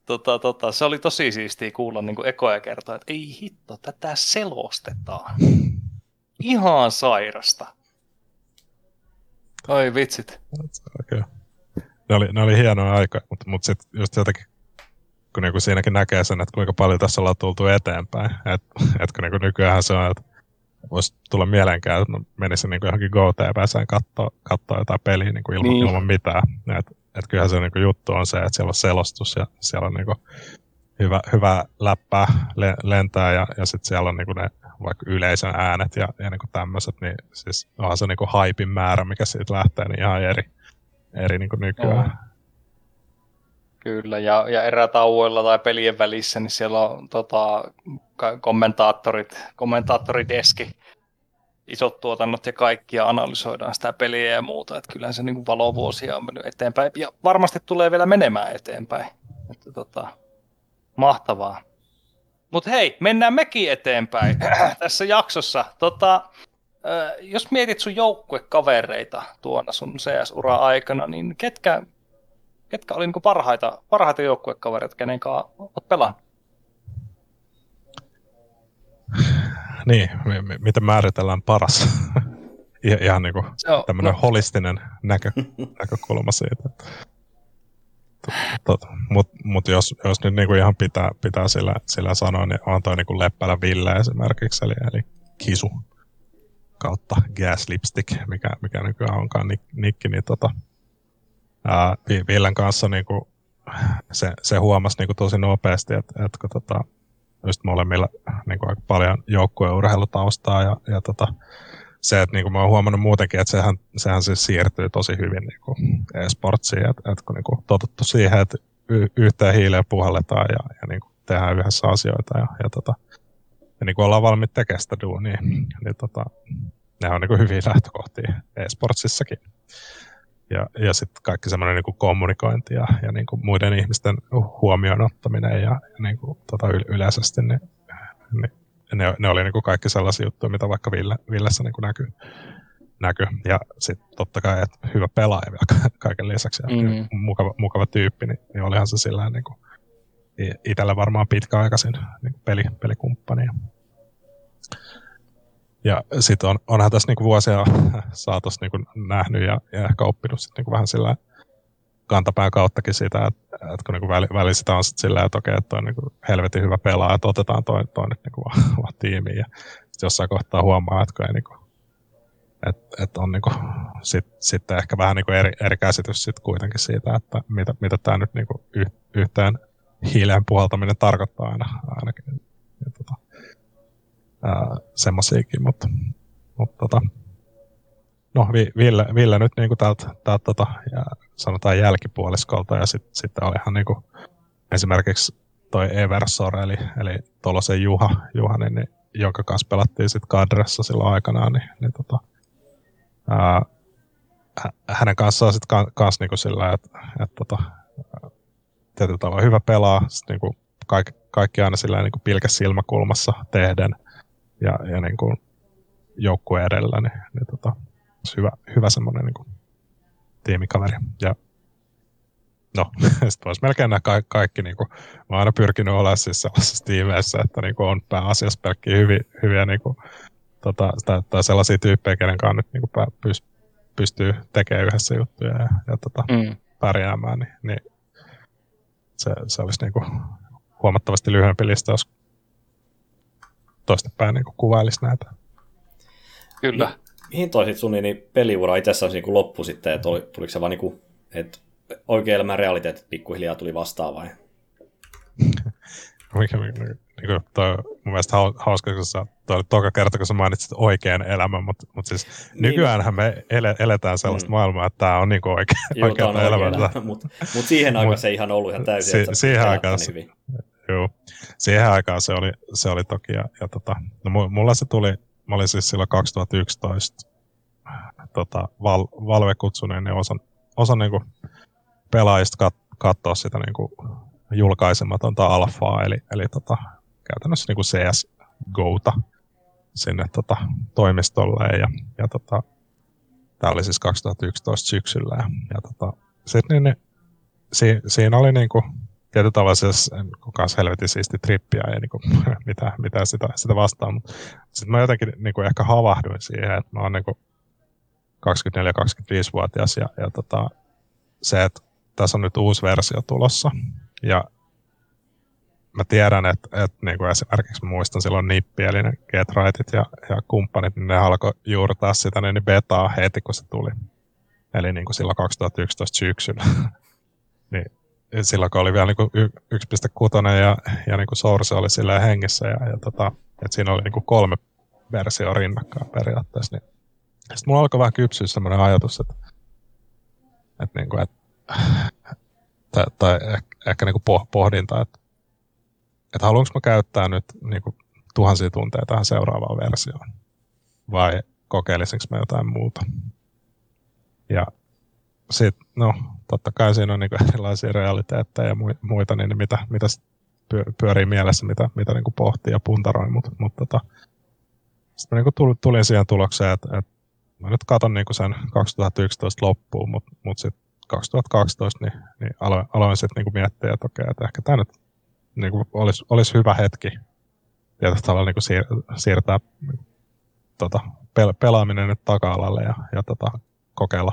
tota, tota, se oli tosi siistiä kuulla niin kuin ekoja kertoa, että ei hitto, tätä selostetaan. Ihan sairasta. Oi vitsit. Okay. Ne oli, ne oli hienoja aika, mutta, mutta sitten just jotenkin, kun niinku siinäkin näkee sen, että kuinka paljon tässä ollaan tultu eteenpäin. Että et kun niinku nykyään se on, että voisi tulla mielenkään, että menisi niinku johonkin GoTVsään katsoa, katsoa jotain peliä niinku ilman, niin. ilman mitään. Että et kyllähän se niinku juttu on se, että siellä on selostus ja siellä on niinku hyvä, hyvä läppää le, lentää ja, ja sitten siellä on niinku ne vaikka yleisön äänet ja, ja niin tämmöiset, niin siis onhan se niin kuin haipin määrä, mikä siitä lähtee, niin ihan eri, eri niin kuin nykyään. Oh. Kyllä, ja, ja erätauoilla tai pelien välissä, niin siellä on tota, kommentaattorit, kommentaattorideski, isot tuotannot ja kaikki, ja analysoidaan sitä peliä ja muuta. Että kyllähän se niin kuin valovuosia on mennyt eteenpäin, ja varmasti tulee vielä menemään eteenpäin. Että, tota, mahtavaa. Mutta hei, mennään mekin eteenpäin (clears throat) tässä jaksossa. Tota, jos mietit sun joukkuekavereita tuona sun CS-ura-aikana, niin ketkä, ketkä oli niinku parhaita, parhaita joukkuekavereita, kenen kanssa olet pelannut? Niin, m- miten määritellään paras? (laughs) ihan niin kuin tämmöinen no. holistinen näkö, (laughs) näkökulma siitä. Mutta mut jos, jos nyt niinku ihan pitää, pitää sillä, sillä sanoa, niin on toi niinku Leppälä Ville esimerkiksi, eli, eli Kisu kautta Gas Lipstick, mikä, mikä nykyään onkaan nikki, niin tota, Villen kanssa niinku, se, se huomasi niinku tosi nopeasti, että, että kun tota, just molemmilla niinku aika paljon joukkueurheilutaustaa ja, ja tota, se, että niin kuin mä oon huomannut muutenkin, että sehän, sehän siis siirtyy tosi hyvin niin kuin e-sportsiin, että, että kun niin kuin totuttu siihen, että y- yhteen hiileen puhalletaan ja, ja niin kuin tehdään yhdessä asioita ja, ja, tota, ja niin kuin ollaan valmiit tekemään sitä duunia, niin tota, ne on niin kuin hyviä lähtökohtia e-sportsissakin. Ja, ja sitten kaikki semmoinen niin kommunikointi ja, ja niin kuin muiden ihmisten huomioon ottaminen ja, ja niin kuin, tota, yleisesti, niin, niin ne, ne oli niin kuin kaikki sellaisia juttuja, mitä vaikka Ville, Villessä niin kuin näkyy. näkyy. Ja sitten totta kai, että hyvä pelaaja vielä kaiken lisäksi ja mm. mukava, mukava tyyppi, niin, niin olihan se sillä niin kuin, itsellä varmaan pitkäaikaisin niin peli, pelikumppani. Ja sitten on, onhan tässä niin kuin vuosia (laughs) saatossa niin kuin nähnyt ja, ja ehkä oppinut sit niin kuin vähän sillä kantapään kauttakin sitä, että, että kun niin väli, väli sitä on sitten silleen, että okei, että on niin helvetin hyvä pelaaja, että otetaan toi, toi nyt niin vaan, (laughs) vaan tiimiin. Ja sitten jossain kohtaa huomaa, että ei niin kuin, että, että on niin kuin, sit, sitten ehkä vähän niin kuin eri, eri käsitys sitten kuitenkin siitä, että mitä, mitä tämä nyt niin kuin yh, yhteen hiileen puhaltaminen tarkoittaa aina, ainakin. Ja, tota, semmoisiakin, mutta, mutta tota, no Ville, Ville nyt niin täältä, täältä tota, ja sanotaan jälkipuoliskolta ja sitten sit ihan niin kuin, esimerkiksi toi Eversor eli, eli Tolosen Juha, Juha niin, niin, jonka kanssa pelattiin sitten Kadressa silloin aikanaan, niin, niin tota, ää, hänen kanssaan sitten kans, kans niinku sillä, että et, tota, tietyllä tavalla hyvä pelaa, sit niinku kaikki, kaikki aina sillä niinku pilkäs silmäkulmassa tehden ja, ja niinku joukkue edellä, niin, niin tota, hyvä, hyvä semmoinen niinku tiimikaveri. Ja no, (laughs) sitten voisi melkein nämä kaikki, kaikki niin kuin, mä oon aina pyrkinyt olemaan siis sellaisessa tiimeissä, että niin kuin on pääasiassa pelkkiä hyviä, hyviä niin kuin, tota, tai, tai sellaisia tyyppejä, kenen kanssa nyt niin kuin pyst, pystyy tekemään yhdessä juttuja ja, ja tota, mm. pärjäämään, niin, niin se, se olisi niin kuin huomattavasti lyhyempi lista, jos toistepäin niin kuvailisi näitä. Kyllä. Mihin toi sitten sun niin peliura itse asiassa niin loppu sitten, että oli, tuliko se vaan niin kuin, että oikea elämän realiteetit pikkuhiljaa tuli vastaan vai? (laughs) Mikä, niin kuin, toi, mun mielestä hauska, kun sä, toi oli toka kerta, kun sä mainitsit oikean elämän, mutta, mutta siis niin. nykyäänhän me ele, eletään sellaista mm. maailmaa, että tämä on niin oikea, Joo, oikea elämä. elämä mutta, mutta siihen aikaan se ei ihan ollut ihan täysin, si, siihen aikaan, se, hyvin. Joo, siihen aikaan se oli, se oli toki, ja, ja tota, no, mulla se tuli, mä olin siis silloin 2011 tota, val, Valve kutsuneen niin osan, osan niin kuin, pelaajista kat, katsoa sitä niin kuin, julkaisematonta alfaa, eli, eli tota, käytännössä niin kuin CS Gota sinne tota, toimistolle. Ja, ja tota, tämä oli siis 2011 syksyllä. Ja, ja tota, sit, niin, niin, si, siinä oli niin kuin, tietyllä tavalla siis kanssa helvetin siisti trippiä ja niin (laughs) mitä, mitä sitä, sitä vastaan. Sitten mä jotenkin niin ehkä havahduin siihen, että mä oon niin 24-25-vuotias ja, ja tota, se, että tässä on nyt uusi versio tulossa ja mä tiedän, että, että niin kuin esimerkiksi mä muistan silloin Nippi, eli ne Getrightit ja, ja kumppanit, niin ne alkoi juurtaa sitä niin betaa heti, kun se tuli. Eli (laughs) niin kuin silloin 2011 syksyllä. niin silloin kun oli vielä niin 1.6 ja, ja niin kuin Source oli silleen hengissä ja, ja tota, että siinä oli niin kuin kolme versiota rinnakkain periaatteessa. Niin. Sitten mulla alkoi vähän kypsyä sellainen ajatus, että, että, niin kuin, että tai, tai ehkä, ehkä niin kuin pohdinta, että että haluanko mä käyttää nyt niin kuin, tuhansia tunteja tähän seuraavaan versioon, vai kokeilisinko mä jotain muuta. Ja sitten, no, totta kai siinä on niin kuin erilaisia realiteetteja ja muita, niin mitä, mitä pyörii mielessä, mitä, mitä niin kuin pohtii ja puntaroi, mutta mut, tota, sitten niin kuin tulin siihen tulokseen, että, että mä nyt katon niin kuin sen 2011 loppuun, mutta mut sitten 2012 niin, niin aloin, aloin sitten niin miettiä, että okei, että ehkä tämä nyt niin kuin olisi, olisi hyvä hetki tietysti tavalla niin kuin siir, siirtää tota, pel, pelaaminen nyt taka-alalle ja, ja tota, kokeilla,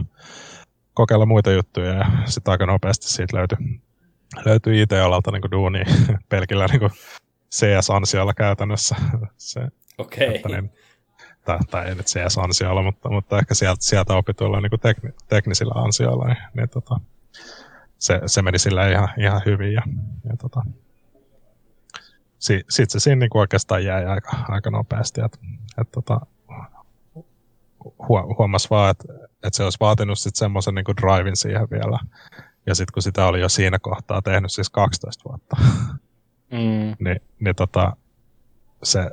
kokeilla muita juttuja. Ja sitten aika nopeasti siitä löytyi, löytyi IT-alalta niin duuni (laughs) pelkillä niin kuin CS-ansiolla käytännössä. Se, Okei. Okay. Niin, tai, tai ei nyt CS-ansiolla, mutta, mutta ehkä sieltä, sieltä opituilla niin kuin tekni, teknisillä ansioilla, niin, niin tota, se, se meni sillä ihan, ihan hyvin. Ja, ja tota, si, sitten se siinä niin oikeastaan jäi aika, aika nopeasti. Et, et, tota, huomasi vaan, että et se olisi vaatinut sitten semmoisen niin drivin siihen vielä. Ja sitten kun sitä oli jo siinä kohtaa tehnyt siis 12 vuotta, (laughs) mm. niin, niin tota, se,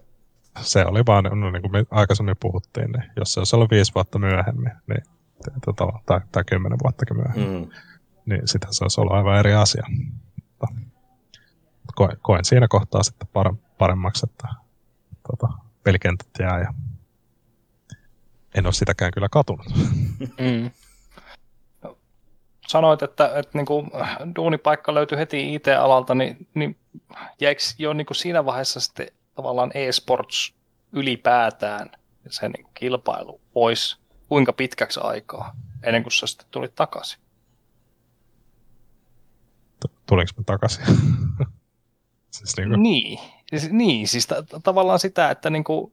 se oli vaan, no, niin kuin me aikaisemmin puhuttiin, niin jos se olisi ollut viisi vuotta myöhemmin, niin, tota, tai, tai kymmenen vuottakin myöhemmin, mm. niin sitä se olisi ollut aivan eri asia koen, koen siinä kohtaa sitten paremmaksi, että tota, pelikentät jää ja en ole sitäkään kyllä katunut. Mm. Sanoit, että, että niin kuin duunipaikka löytyi heti IT-alalta, niin, niin jäikö jo niin kuin siinä vaiheessa sitten tavallaan e-sports ylipäätään sen niin kilpailu pois kuinka pitkäksi aikaa ennen kuin sä sitten tulit takaisin? Tulinko mä takaisin? (laughs) Siis niin, kuin... niin, siis, niin, siis t- tavallaan sitä, että niin kuin,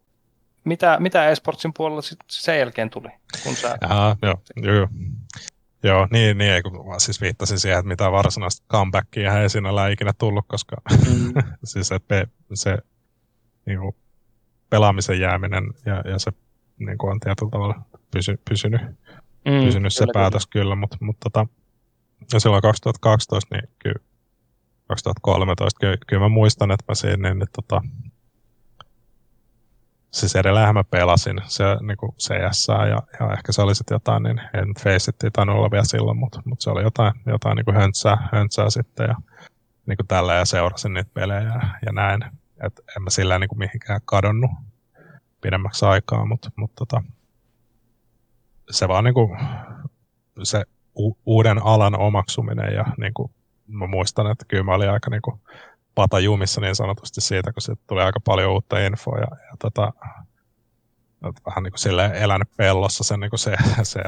mitä, mitä esportsin puolella sit sen jälkeen tuli? Kun sä... Jaa, joo, joo. Joo, niin, niin ei, kun mä siis viittasin siihen, että mitä varsinaista comebackia ei siinä ikinä tullut, koska mm. (laughs) siis että se niin kuin, pelaamisen jääminen ja, ja se niin kuin on tietyllä tavalla pysy, pysynyt, mm, pysynyt se kyllä, päätös kyllä, kyllä mutta, mutta tota, ja silloin 2012 niin kyllä 2013, kyllä, kyllä mä muistan, että mä siinä, niin, tota, siis edelleen mä pelasin se, niin kuin CS ja, ja, ehkä se oli sitten jotain, niin en Face It tainnut olla vielä silloin, mutta, mutta se oli jotain, jotain niin kuin höntsää, höntsää sitten ja niin kuin tällä ja seurasin niitä pelejä ja, ja näin. Et en mä sillä niin kuin mihinkään kadonnut pidemmäksi aikaa, mutta, mutta tota, se vaan niin kuin, se u- uuden alan omaksuminen ja niin kuin, mä muistan, että kyllä mä olin aika niin kuin, pata jumissa niin sanotusti siitä, kun siitä tuli aika paljon uutta infoa ja, ja tota, vähän niin kuin elänyt pellossa sen niin kuin se, (laughs) se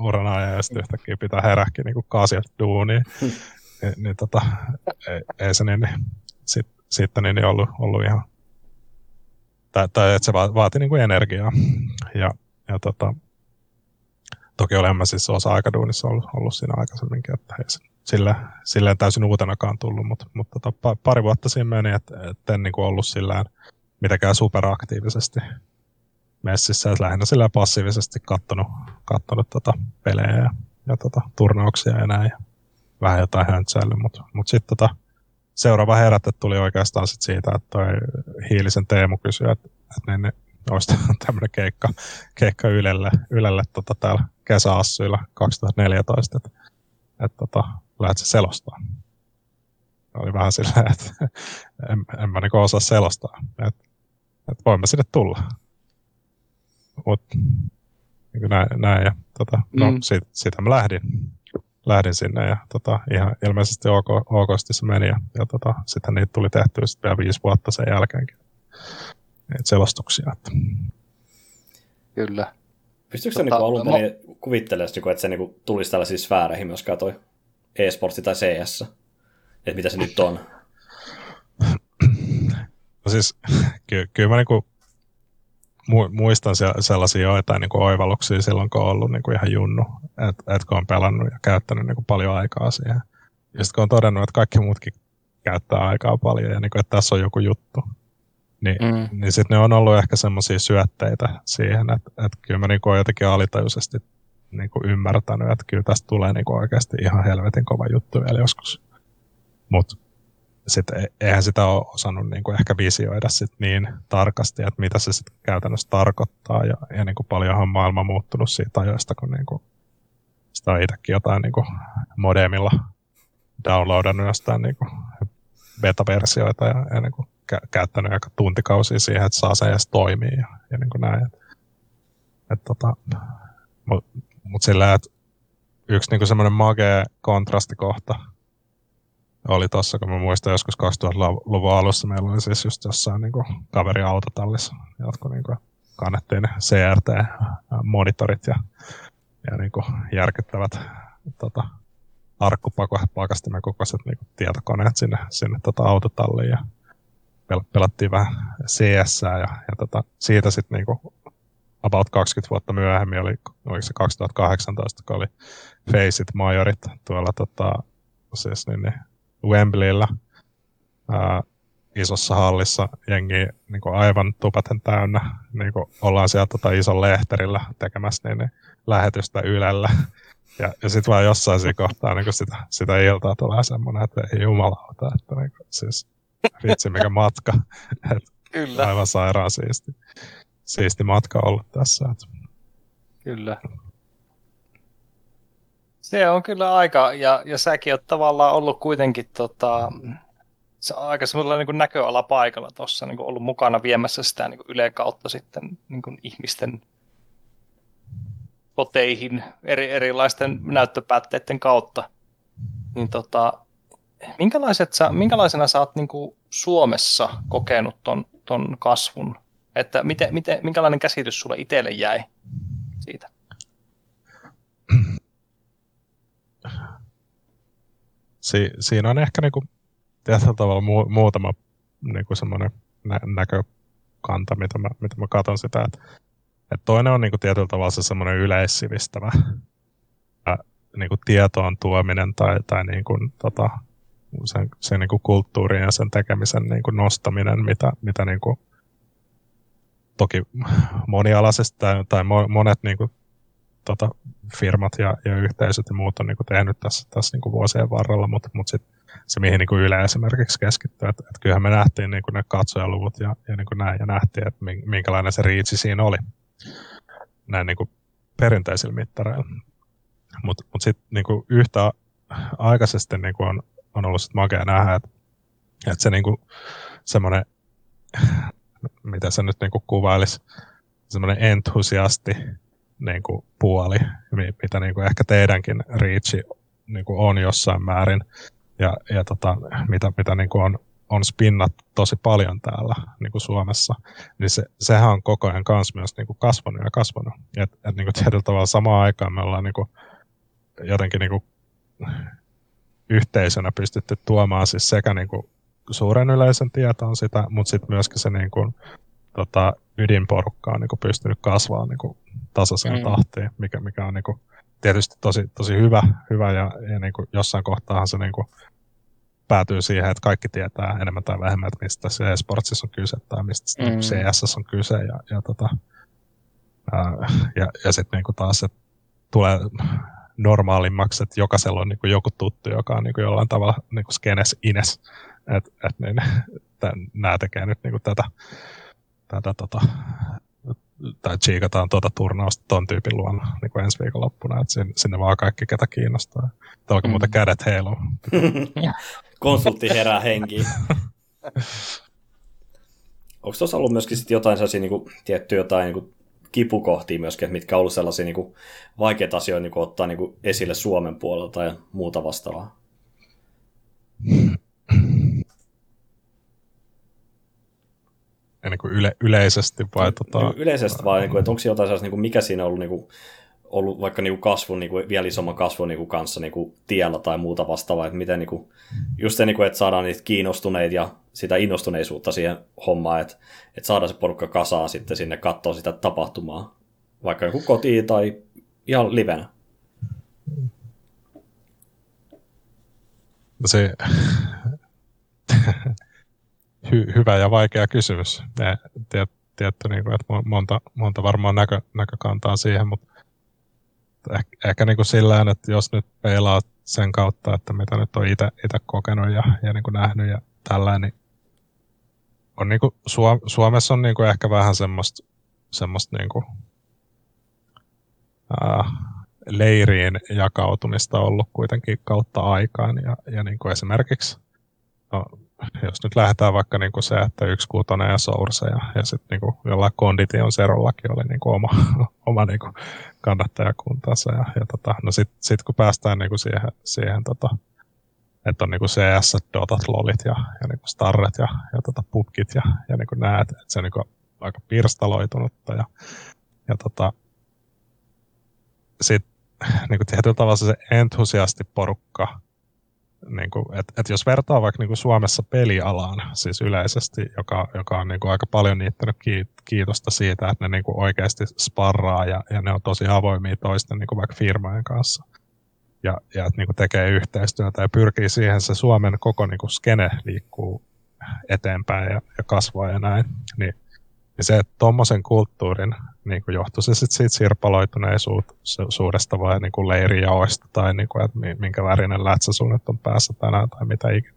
urana ja sitten yhtäkkiä pitää heräkin niin kaasia duuniin. Hmm. Ni, niin tota, ei, ei se niin, niin sit, sitten niin, niin ollut, ollut ihan, tai, tai että se vaati niin kuin energiaa. Ja, ja tota, toki olen mä siis osa-aikaduunissa ollut, ollut siinä aikaisemminkin, että ei se sillä, silleen täysin uutenakaan tullut, mutta, mutta tota, pari vuotta siinä meni, että, että en niin kuin ollut sillään mitenkään superaktiivisesti messissä, että lähinnä sillä passiivisesti kattonut, kattonut tota pelejä ja, ja tota, turnauksia ja näin, ja vähän jotain höntsäily, mutta, mutta sitten tota, seuraava herätte tuli oikeastaan sit siitä, että toi Hiilisen Teemu kysyi, että, että niin, niin olisi (laughs) tämmöinen keikka, keikka Ylelle, Ylelle tota, täällä kesäassuilla 2014, että, että tota, lähdet selostaa. Oli vähän silleen, että en, en mä niin osaa selostaa. Että, että voin mä sinne tulla. Mutta niin näin, näin, ja tota, no, mm. siitä, siitä mä lähdin, lähdin sinne ja tota, ihan ilmeisesti ok, okosti se meni ja, ja tota, sitten niitä tuli tehtyä sitten vielä viisi vuotta sen jälkeenkin. Niitä selostuksia. Että. Kyllä. Pystyykö tota, se niin alun perin no, kuvittelemaan, että se niin tulisi tällaisiin sfääreihin myös toi e-sportti tai CS? Että mitä se nyt on? No siis, ky- kyllä mä niinku muistan sellaisia joitain niin kuin oivalluksia silloin, kun on ollut niin kuin ihan junnu, että et kun on pelannut ja käyttänyt niin kuin paljon aikaa siihen. Ja sitten kun on todennut, että kaikki muutkin käyttää aikaa paljon ja niin kuin, että tässä on joku juttu, niin, mm. niin sitten ne on ollut ehkä semmoisia syötteitä siihen, että, että kyllä mä niin kuin jotenkin alitajuisesti niin kuin ymmärtänyt, että kyllä tästä tulee niin kuin oikeasti ihan helvetin kova juttu vielä joskus. Mutta sitten eihän sitä ole osannut niin kuin ehkä visioida sit niin tarkasti, että mitä se sitten käytännössä tarkoittaa. Ja, ja niin kuin paljonhan maailma muuttunut siitä ajoista, kun niin kuin sitä on itsekin jotain niin kuin modemilla downloadannut jostain niin kuin beta-versioita ja, ja niin kuin kä- käyttänyt aika tuntikausia siihen, että saa se edes toimii ja, ja niin kuin näin. Et, et tota, Mutta mut sillä, että yksi niin semmoinen magea kontrastikohta – oli tossa, kun mä muistan joskus 2000-luvun alussa meillä oli siis just jossain niin kuin, kaveri autotallissa, jotka niin kuin, kannettiin CRT-monitorit ja, ja niin kuin, järkyttävät tota, arkkupakastimen kokoiset niin kuin, tietokoneet sinne, sinne tota, autotalliin ja pel- pelattiin vähän CS ja, ja tota, siitä sitten niin kuin, about 20 vuotta myöhemmin oli, oli se 2018, kun oli Faceit Majorit tuolla tota, siis niin, niin Wembleyllä ää, isossa hallissa jengi niin kuin aivan tupaten täynnä. Niin kuin ollaan siellä tota ison lehterillä tekemässä niin, niin lähetystä Ylellä. Ja, ja sitten vaan jossain siinä kohtaa niin sitä, sitä iltaa tulee semmoinen, että ei jumalauta, että niin kuin, siis vitsi mikä matka. Et Kyllä. Aivan sairaan siisti, siisti matka ollut tässä. Kyllä. Se on kyllä aika, ja, ja säkin oot tavallaan ollut kuitenkin tota, se on aika semmoilla niin näköala paikalla tuossa, niin ollut mukana viemässä sitä niin Yle kautta sitten niin ihmisten koteihin eri, erilaisten näyttöpäätteiden kautta. Niin tota, minkälaiset sä, minkälaisena sä oot niin Suomessa kokenut ton, ton kasvun? Että miten, miten, minkälainen käsitys sulle itselle jäi siitä? (clears throat) si, siinä on ehkä niinku, tietyllä tavalla mu, muutama niinku semmoinen nä, näkökanta, mitä mä, mitä mä katson sitä, että et toinen on niinku tietyllä tavalla se semmoinen yleissivistävä ää, niinku tietoon tuominen tai, tai niinku, tota, sen, sen niinku kulttuurin ja sen tekemisen niinku nostaminen, mitä, mitä niinku, toki monialaisesti tai, tai monet niinku tota, firmat ja, ja yhteisöt ja muut on niin kuin tehnyt tässä, tässä niin kuin vuosien varrella, mutta, mutta sitten se mihin niin kuin Yle esimerkiksi keskittyy. Että, että kyllähän me nähtiin niin kuin ne katsojaluvut ja, ja niin kuin näin, ja nähtiin, että minkälainen se riitsi siinä oli näin niin kuin perinteisillä mittareilla. Mutta mut, sitten niin kuin yhtä aikaisesti niin kuin on, on ollut sit makea nähdä, että, että se niin kuin semmoinen, mitä se nyt niin kuvailisi, semmoinen entusiasti niin kuin puoli, mitä niin kuin ehkä teidänkin Reachi niin kuin on jossain määrin, ja, ja tota, mitä, mitä niin kuin on, on spinnat tosi paljon täällä niin kuin Suomessa, niin se, sehän on koko ajan kans myös niin kuin kasvanut ja kasvanut. Et, et niin kuin tietyllä tavalla samaan aikaan me ollaan niin kuin jotenkin niin kuin yhteisönä pystytty tuomaan siis sekä niin kuin suuren yleisön tietoon sitä, mutta sitten myöskin se niin kuin, tota, ydinporukka on niin kuin pystynyt kasvamaan niin kuin tasaiseen mm. tahtiin, mikä, mikä on niin kuin, tietysti tosi, tosi hyvä, hyvä ja, ja niin kuin jossain kohtaahan se niin kuin päätyy siihen, että kaikki tietää enemmän tai vähemmän, että mistä se esportsissa on kyse tai mistä mm. CS on kyse ja, ja, tota, ää, ja, ja sitten niin taas, että tulee normaalimmaksi, että jokaisella on niin kuin joku tuttu, joka on niin kuin jollain tavalla niin kuin skenes ines. Et, et niin, (laughs) nämä tekee nyt niin kuin tätä, tätä tota, tai chiikataan tuota turnausta ton tyypin luona niin kuin ensi loppuna, että sinne, sinne vaan kaikki, ketä kiinnostaa. Tuolla mm. muuten kädet heiluu. (laughs) Konsultti herää henkiin. (laughs) Onko tuossa ollut myöskin sit jotain sellaisia niin kuin, tiettyjä jotain niin kuin, kipukohtia myöskin, mitkä on ollut sellaisia niin kuin, vaikeita asioita niin kuin, ottaa niin kuin, esille Suomen puolelta ja muuta vastaavaa? Ja niin kuin yle, yleisesti vai? Tota... Niin, yleisesti vai, niin kuin, että onko jotain sellaista, niin kuin, mikä siinä on ollut, niin kuin, ollut vaikka niin kuin kasvun, niin kuin, vielä isomman kasvun niin kuin, kanssa niin kuin, tiellä tai muuta vastaavaa, että miten niin kuin, just se, niin kuin, että saadaan niitä kiinnostuneita ja sitä innostuneisuutta siihen hommaan, että, että saadaan se porukka kasaan sitten sinne katsoa sitä tapahtumaa, vaikka joku kotiin tai ihan livenä. Se, (laughs) hy, hyvä ja vaikea kysymys. Ja, tiet, tietty, niin kuin, että monta, monta varmaan näkö, näkökantaa siihen, mutta ehkä, ehkä niin kuin sillä että jos nyt peilaat sen kautta, että mitä nyt on itse kokenut ja, ja niin kuin nähnyt ja tällä, niin on niin kuin, Suomessa on niin kuin ehkä vähän semmoista, semmoista niin kuin, ää, leiriin jakautumista ollut kuitenkin kautta aikaan. Ja, ja niin kuin esimerkiksi no, jos nyt lähdetään vaikka niin kuin se, että yksi kuutonen ja source ja, ja sitten niin jollain kondition serollakin oli niin kuin oma, (laughs) oma niin kuin kannattajakuntansa. Ja, ja tota, no sitten sit kun päästään niin kuin siihen, siihen tota, että on niin kuin CS, Dotat, Lolit ja, ja niin kuin Starret ja, ja tota, Pubkit ja, ja niin kuin näet, että se on niin kuin aika pirstaloitunutta. Ja, ja tota, sitten niin kuin tietyllä tavalla se entusiastiporukka niin kuin, että et jos vertaa vaikka niin kuin Suomessa pelialaan, siis yleisesti, joka, joka on niin kuin aika paljon niittänyt kiitosta siitä, että ne niin kuin oikeasti sparraa ja, ja ne on tosi avoimia toisten niin kuin vaikka firmojen kanssa. Ja, ja että niin kuin tekee yhteistyötä ja pyrkii siihen, se Suomen koko niin kuin skene liikkuu eteenpäin ja, ja kasvaa ja näin. Niin niin se, että tuommoisen kulttuurin niin kuin johtui se sitten siitä sirpaloituneisuudesta vai niin kuin leirijaoista tai niin kuin, että minkä värinen lätsä sun on päässä tänään tai mitä ikinä.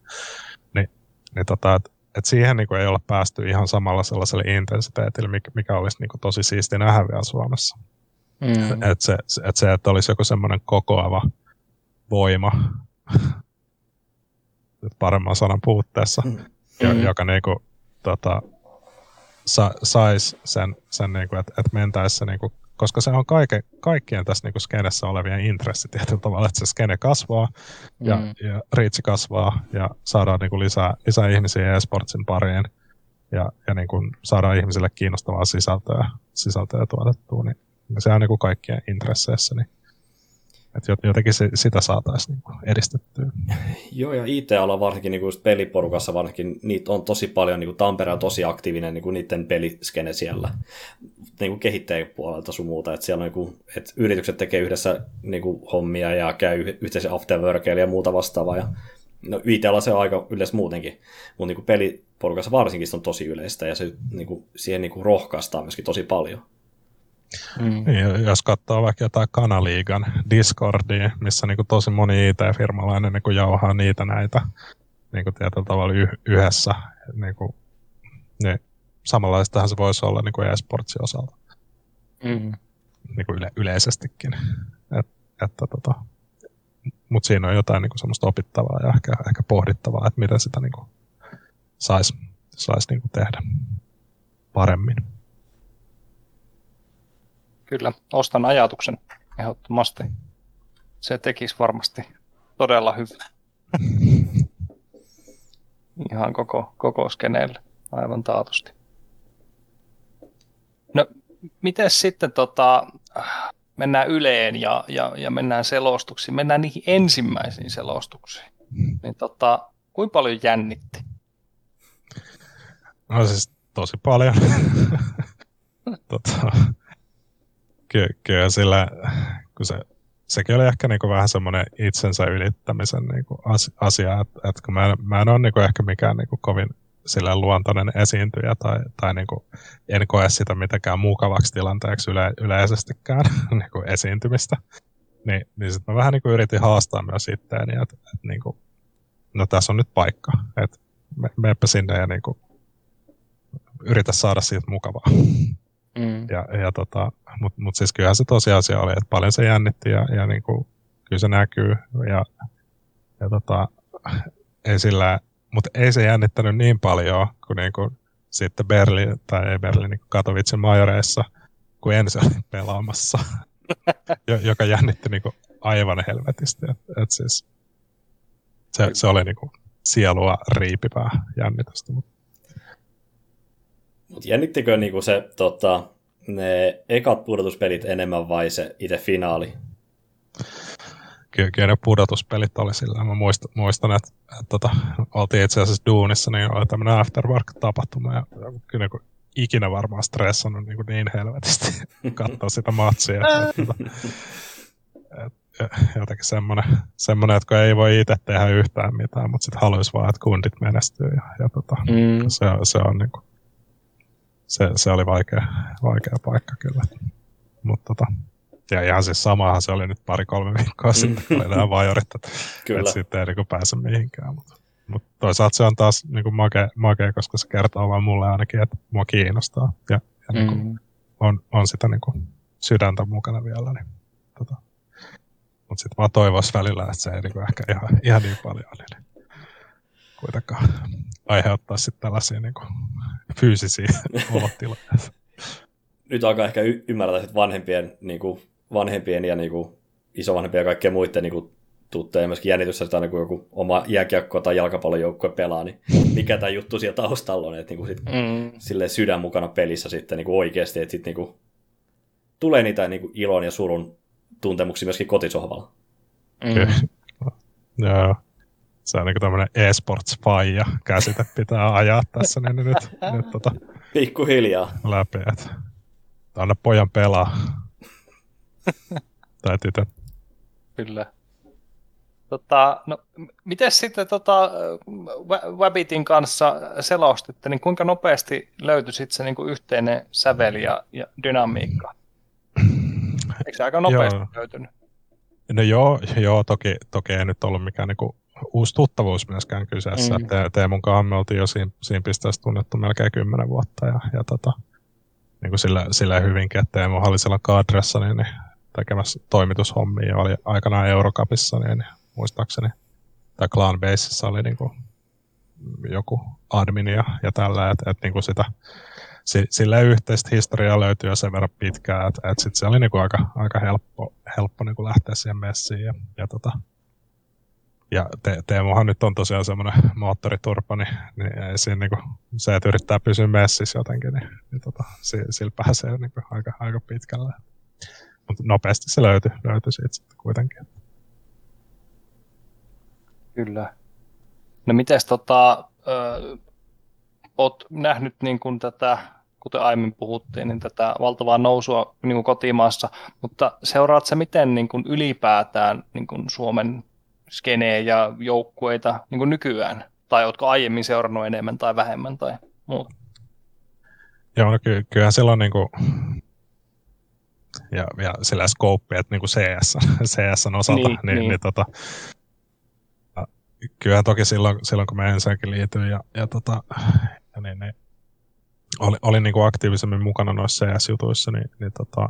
Niin, niin tota, että et siihen niin kuin ei olla päästy ihan samalla sellaiselle intensiteetille, mikä, mikä olisi niin kuin tosi siisti nähdä vielä Suomessa. Mm. Että se, et se, että olisi joku semmoinen kokoava voima, (laughs) paremman sanan puutteessa, mm. joka niin kuin, tota, sa, saisi sen, sen niin kuin, että, että mentäessä, niin kuin, koska se on kaike, kaikkien tässä niin kuin skenessä olevien intressi tietyllä tavalla, että se skene kasvaa ja, mm. ja riitsi kasvaa ja saadaan niin kuin lisää, lisää ihmisiä esportsin pariin ja, ja niin kuin saadaan ihmisille kiinnostavaa sisältöä, sisältöä tuotettua, niin, niin se on niin kuin kaikkien intresseissä. Niin että jotenkin se, sitä saataisiin niin edistettyä. (laughs) Joo, ja IT-ala varsinkin niin kuin peliporukassa varsinkin, niitä on tosi paljon, niin kuin Tampere on tosi aktiivinen niin kuin niiden peliskene siellä niin kuin kehittäjäpuolelta sun muuta, että siellä on niin kuin, että yritykset tekee yhdessä niin kuin hommia ja käy yhteisen afterworkeilla ja muuta vastaavaa, ja no IT-ala se on aika yleistä muutenkin, mutta niin kuin peliporukassa varsinkin se on tosi yleistä, ja se niin kuin, siihen niin kuin rohkaistaan myöskin tosi paljon. Mm. Jos katsoo vaikka jotain Kanaliigan Discordia, missä niin kuin tosi moni IT-firmalainen niin kuin jauhaa niitä näitä niin kuin tietyllä tavalla yh- yhdessä, niin, kuin, niin samanlaistahan se voisi olla niin kuin e-sportsin osalta Mm. niin kuin yle- yleisestikin. Et, että, tota, Mutta siinä on jotain niin kuin semmoista opittavaa ja ehkä, ehkä pohdittavaa, että miten sitä niin kuin saisi sais niin kuin tehdä paremmin. Kyllä, ostan ajatuksen ehdottomasti. Se tekisi varmasti todella hyvin. (laughs) Ihan koko, koko skeneelle, aivan taatusti. No, miten sitten tota, mennään Yleen ja, ja, ja mennään selostuksiin, mennään niihin ensimmäisiin selostuksiin. Niin tota, kuinka paljon jännitti? No siis tosi paljon. (laughs) tota, ky- kyllä sillä, kun se, sekin oli ehkä niinku vähän semmoinen itsensä ylittämisen niinku as, asia, että et kun mä en, mä en ole niinku ehkä mikään niinku kovin sillä luontainen esiintyjä tai, tai niinku, en koe sitä mitenkään mukavaksi tilanteeksi yle, yleisestikään (laughs) niinku esiintymistä. Niin, niin sitten mä vähän niinku yritin haastaa myös itteeni, että et niinku, no tässä on nyt paikka, että me, meepä sinne ja niinku, yritä saada siitä mukavaa. (laughs) Mm. Ja, ja tota, Mutta mut siis kyllähän se tosiasia oli, että paljon se jännitti ja, ja niinku, kyllä se näkyy. Ja, ja tota, ei sillä, mutta ei se jännittänyt niin paljon kuin niinku sitten Berliin, tai ei Berliin, niin Katowicen majoreissa, kun ensin olin pelaamassa, (laughs) joka jännitti niinku aivan helvetisti. Et, et siis, se, se oli niinku sielua riipivää jännitystä. Mutta Mutta jännittikö niinku se tota, ne ekat pudotuspelit enemmän vai se itse finaali? Kyllä, kyllä ne pudotuspelit oli sillä. Mä muistan, muistan että, että, että tota, oltiin itse asiassa duunissa, niin oli tämmöinen afterwork-tapahtuma. Ja, ja kyllä niin ikinä varmaan stressannut niin, kuin niin helvetisti (laughs) katsoa sitä matsia. Että, että, että, jotenkin semmoinen, semmoinen, että kun ei voi itse tehdä yhtään mitään, mutta sitten haluaisi vaan, että kundit menestyy. Ja, ja tota, Mm. se, se on niin kuin, se, se oli vaikea, vaikea paikka kyllä. Mutta tota, ja ihan siis samahan se oli nyt pari-kolme viikkoa sitten, kun oli nämä vajorit, että, Kyllä. että sitten ei niin pääse mihinkään. Mutta, mutta toisaalta se on taas niin kuin makea, makea, koska se kertoo vaan mulle ainakin, että mua kiinnostaa. Ja, ja niin kuin, Mm. on, on sitä niin kuin sydäntä mukana vielä. Niin, tota. Mutta sitten vaan toivoisi välillä, että se ei niin kuin ehkä ihan, ihan niin paljon niin kuitenkaan aiheuttaa sitten tällaisia niin kuin fyysisiä (laughs) olotiloja. Nyt alkaa ehkä y- ymmärtää, että vanhempien, niin kuin, vanhempien ja niin kuin, isovanhempien ja kaikkien muiden niin kuin, tuttuja ja myöskin jännitystä, että aina kun joku oma jääkiekko tai jalkapallojoukkue pelaa, niin mikä tämä juttu siellä taustalla on, että niin kuin, sit, Mm. silleen sydän mukana pelissä sitten niin kuin oikeasti, että sitten niin kuin, tulee niitä niin kuin, ilon ja surun tuntemuksia myöskin kotisohvalla. Mm. Joo. Se on niin tämmöinen e-sports faija käsite pitää ajaa tässä niin nyt, nyt tota, Pikkuhiljaa. läpi, että anna pojan pelaa. tai tytön. Kyllä. Tota, no, miten sitten tota, Wabbitin kanssa selostitte, niin kuinka nopeasti löytyi sitten se niin kuin yhteinen sävel ja, ja dynamiikka? Eikö se aika nopeasti Joo. löytynyt? No joo, joo toki, toki ei nyt ollut mikään niinku uusi tuttavuus myöskään kyseessä. Mm. Te, Teemun kanssa me oltiin jo siinä, siinä pisteessä tunnettu melkein kymmenen vuotta ja, ja tota, niin kuin sillä, sillä hyvinkin, että Teemu oli siellä kadressa niin, niin tekemässä toimitushommia ja oli aikanaan Eurocupissa, niin, niin muistaakseni, tai Clan Baseissa oli niin kuin joku admin ja, ja tällä, että et, niin kuin sitä, si- sillä yhteistä historiaa löytyy jo sen verran pitkään, että et sit se oli niinku aika, aika helppo, helppo niinku lähteä siihen messiin. Ja, ja, tota, ja te, Teemuhan nyt on tosiaan semmoinen moottoriturpa, niin, niin ei siinä niinku, se, että yrittää pysyä messissä jotenkin, niin, niin tota, si- sillä pääsee niinku aika, aika pitkälle. Mutta nopeasti se löytyi, löytyi siitä sitten kuitenkin. Kyllä. No mites tota, ö, oot nähnyt niin kuin tätä, kuten aiemmin puhuttiin, niin tätä valtavaa nousua niin kuin kotimaassa, mutta seuraat sä miten niin kuin ylipäätään niin kuin Suomen skenejä ja joukkueita niin kuin nykyään? Tai ootko aiemmin seurannut enemmän tai vähemmän tai muuta? Joo, no ky- kyllähän silloin niinku, ja, ja sillä scope, että niin kuin CS, CSn osalta, Niin, niin, niin, niin. niin tota, kyllähän toki silloin, silloin kun mä ensinnäkin liityin ja, ja, tota, ja niin, niin, oli, olin niin kuin aktiivisemmin mukana noissa CS-jutuissa, niin, niin tota,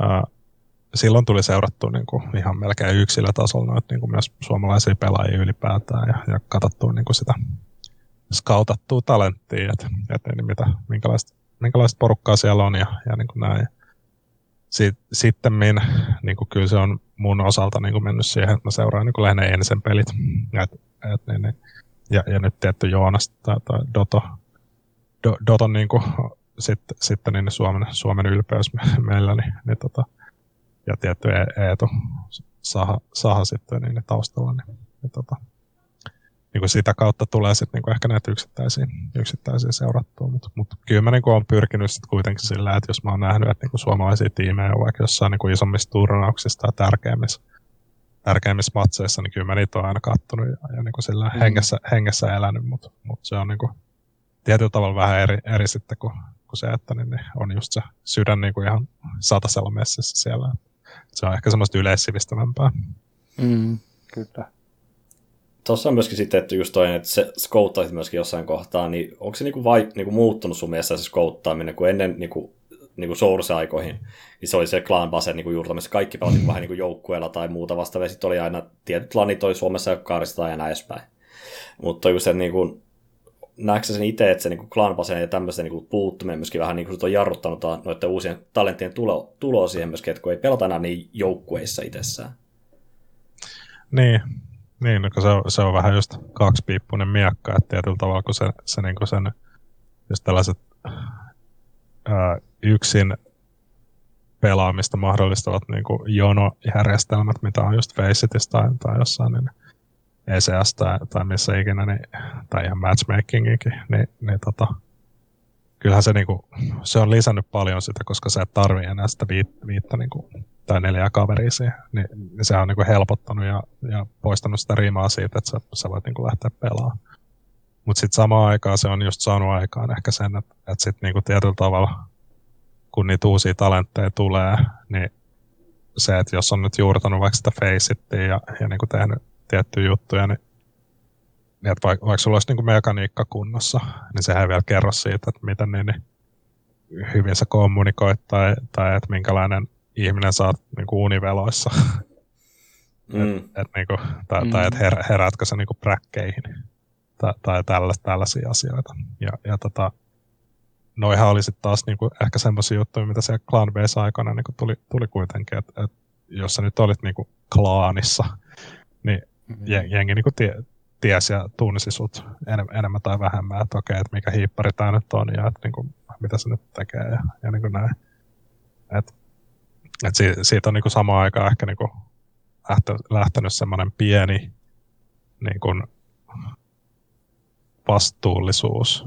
ää, silloin tuli seurattua niin kuin ihan melkein yksilötasolla noita niin kuin myös suomalaisia pelaajia ylipäätään ja, ja katsottua niin kuin sitä skautattua talenttia, että, että niin mitä, minkälaista, minkälaista porukkaa siellä on ja, ja niin kuin näin. Sit, sitten niin kuin kyllä se on mun osalta niin kuin mennyt siihen, että mä seuraan niin kuin lähinnä ensin pelit. Et, et, niin, niin. Ja, ja nyt tietty Joonas tai, tai Doto, Do, Doton niin kuin, sitten, sitten niin Suomen, Suomen ylpeys me- meillä, niin, niin tota, ja tietty E- Eetu Saha, Saha sitten niin, taustalla, niin, niin tota, niin kuin sitä kautta tulee sitten niin ehkä näitä yksittäisiä, yksittäisiä seurattua, mutta mut kyllä mä niin olen pyrkinyt sitten kuitenkin sillä, että jos mä oon nähnyt, että niin kuin suomalaisia tiimejä on vaikka jossain niin kuin isommissa turnauksissa tai tärkeimmissä, tärkeimmissä matseissa, niin kyllä mä niitä olen aina kattonut ja, ja niin kuin sillä Mm. hengessä, hengessä elänyt, mutta mut se on niin kuin tietyllä tavalla vähän eri, eri sitten kuin, kuin se, että niin, niin on just se sydän niin kuin ihan satasella messissä siellä. Se on ehkä semmoista yleissivistävämpää. Mm, kyllä. Tuossa on myöskin sitten, että just toi, että se skouttaisit myöskin jossain kohtaa, niin onko se niinku vai, niinku muuttunut sun mielestä se skouttaaminen, kun ennen niinku, niinku Source-aikoihin, niin se oli se clan base niinku juurtamista, kaikki pelasi niinku vähän niinku joukkueella tai muuta vastaavaa, sitten oli aina tietyt lanit oli Suomessa ja kaaristetaan ja näin edespäin. Mutta just se, että niinku, näetkö sen itse, että se clan baseen ja tämmöisen niinku puuttuminen myöskin vähän niinku sut on jarruttanut ta- noiden uusien talenttien tulo, tuloa siihen myöskin, että kun ei pelata enää niin joukkueissa itsessään. Niin, niin no, se, on, se on vähän just kaksipiippunen miekka, että tietyllä tavalla kun se, se niin kuin sen, just tällaiset ää, yksin pelaamista mahdollistavat niin kuin jonojärjestelmät, mitä on just Facetissa tai, tai jossain niin ECS tai, tai missä ikinä, niin, tai ihan matchmakingikin, niin, niin tota, kyllähän se, niin kuin, se on lisännyt paljon sitä, koska sä et tarvii enää sitä viit, viittä niin kuin, tai neljää kaveria siihen, niin, niin se on niin kuin helpottanut ja, ja poistanut sitä rimaa siitä, että sä, sä voit niin kuin lähteä pelaamaan. Mutta sitten samaan aikaan se on just saanut aikaan ehkä sen, että, että sitten niin tietyllä tavalla, kun niitä uusia talentteja tulee, niin se, että jos on nyt juurtanut vaikka sitä Facettia ja, ja niin kuin tehnyt tiettyjä juttuja, niin, niin että vaikka, vaikka sulla olisi niin kuin mekaniikka kunnossa, niin sehän ei vielä kerro siitä, että miten niin, niin hyvin sä kommunikoit tai, tai että minkälainen ihminen sä oot niin kuin univeloissa. Mm. Et, niinku, tai, Mm. tai että her, heräätkö sä niinku präkkeihin tai, tai tällaista, tällaisia asioita. Ja, ja tota, noihan oli sitten taas niinku ehkä semmoisia juttuja, mitä se Clan Base aikana niinku tuli, tuli kuitenkin, että et, jos sä nyt olit niinku klaanissa, niin Mm-hmm. jen- jengi niinku tie, tiesi ja tunsi sut enem, enemmän tai vähemmän, että okei, että mikä hiippari tää nyt on ja että niinku, mitä se nyt tekee ja, ja niinku näin. Et, et si, siitä on niinku samaan aikaan ehkä niinku lähtö, lähtenyt semmoinen pieni niin kuin vastuullisuus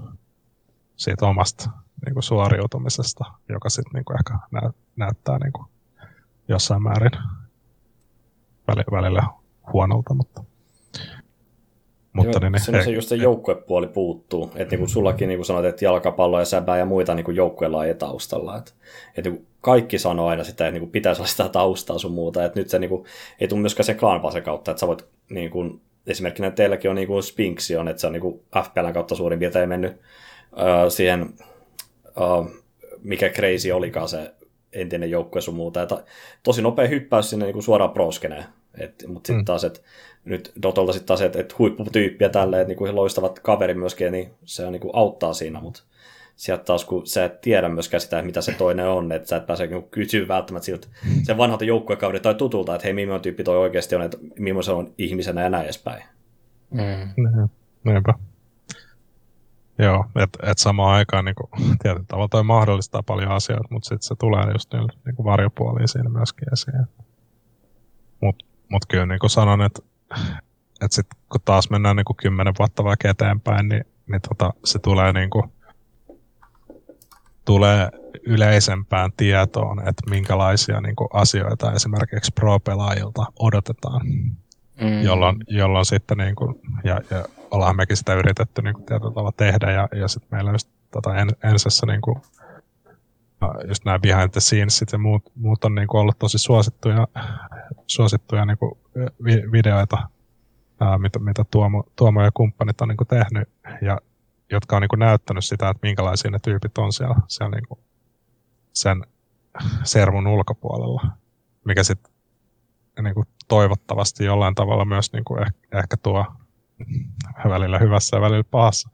siitä omasta niin kuin suoriutumisesta, joka sitten niin kuin ehkä nä, näyttää niin kuin jossain määrin välillä huonolta, mutta, mutta Joo, niin, niin, siinä se ei- just se joukkuepuoli puuttuu. Että niin kuin sullakin niin kuin sanoit, että jalkapallo ja säbää ja muita niin joukkuelajeja taustalla. Että, että niin kaikki sanoo aina sitä, että niin kuin pitäisi olla sitä taustaa sun muuta. Että nyt se niin kuin, ei tule myöskään se clan kautta, että sä voit niin kuin, esimerkkinä teilläkin on niin kuin Spinksi on, että se on niin kuin FPLn kautta suurin piirtein mennyt uh, siihen, uh, mikä crazy olikaan se entinen joukkue sun muuta. Ja ta, tosi nopea hyppäys sinne niin kuin suoraan proskeneen. Mutta sitten Mm. taas, että nyt Dotolta sitten taas, että, että huipputyyppiä tälleen, että niin loistavat kaveri myöskin, niin se on, niin kuin auttaa siinä, mutta sieltä taas, kun sä et tiedä myöskään sitä, että mitä se toinen on, että sä et pääse niin kysyä välttämättä siltä sen vanhalta joukkuekaudelta tai tutulta, että hei, millainen tyyppi toi oikeasti on, että millainen se on ihmisenä ja näin edespäin. Mm. Niin, Niinpä. Joo, että et samaan aikaan niin kuin, tietyllä tavalla toi mahdollistaa paljon asioita, mutta sitten se tulee just niillä niin kuin varjopuolia siinä myöskin esiin. Mutta mut kyllä niin kuin sanon, että et sit, kun taas mennään niin kuin kymmenen vuotta vaikka eteenpäin, niin, niin tota, se tulee, niin kuin, tulee yleisempään tietoon, että minkälaisia niin kuin asioita esimerkiksi pro-pelaajilta odotetaan Mm. jolloin, jolloin sitten niin kuin, ja, ja ollaan mekin sitä yritetty niin kuin tietyllä tavalla tehdä ja, ja sitten meillä just tota en, ensessä niin kuin, just nämä behind the scenesit ja muut, muut on niin kuin ollut tosi suosittuja, suosittuja niin kuin vi- videoita, ää, mitä, mitä Tuomo, Tuomo ja kumppanit on niin kuin tehnyt, ja jotka on niin kuin näyttänyt sitä, että minkälaisia ne tyypit on siellä, siellä niin kuin sen servun ulkopuolella, mikä sitten niin kuin toivottavasti jollain tavalla myös niin kuin ehkä, ehkä tuo välillä hyvässä ja välillä pahassa,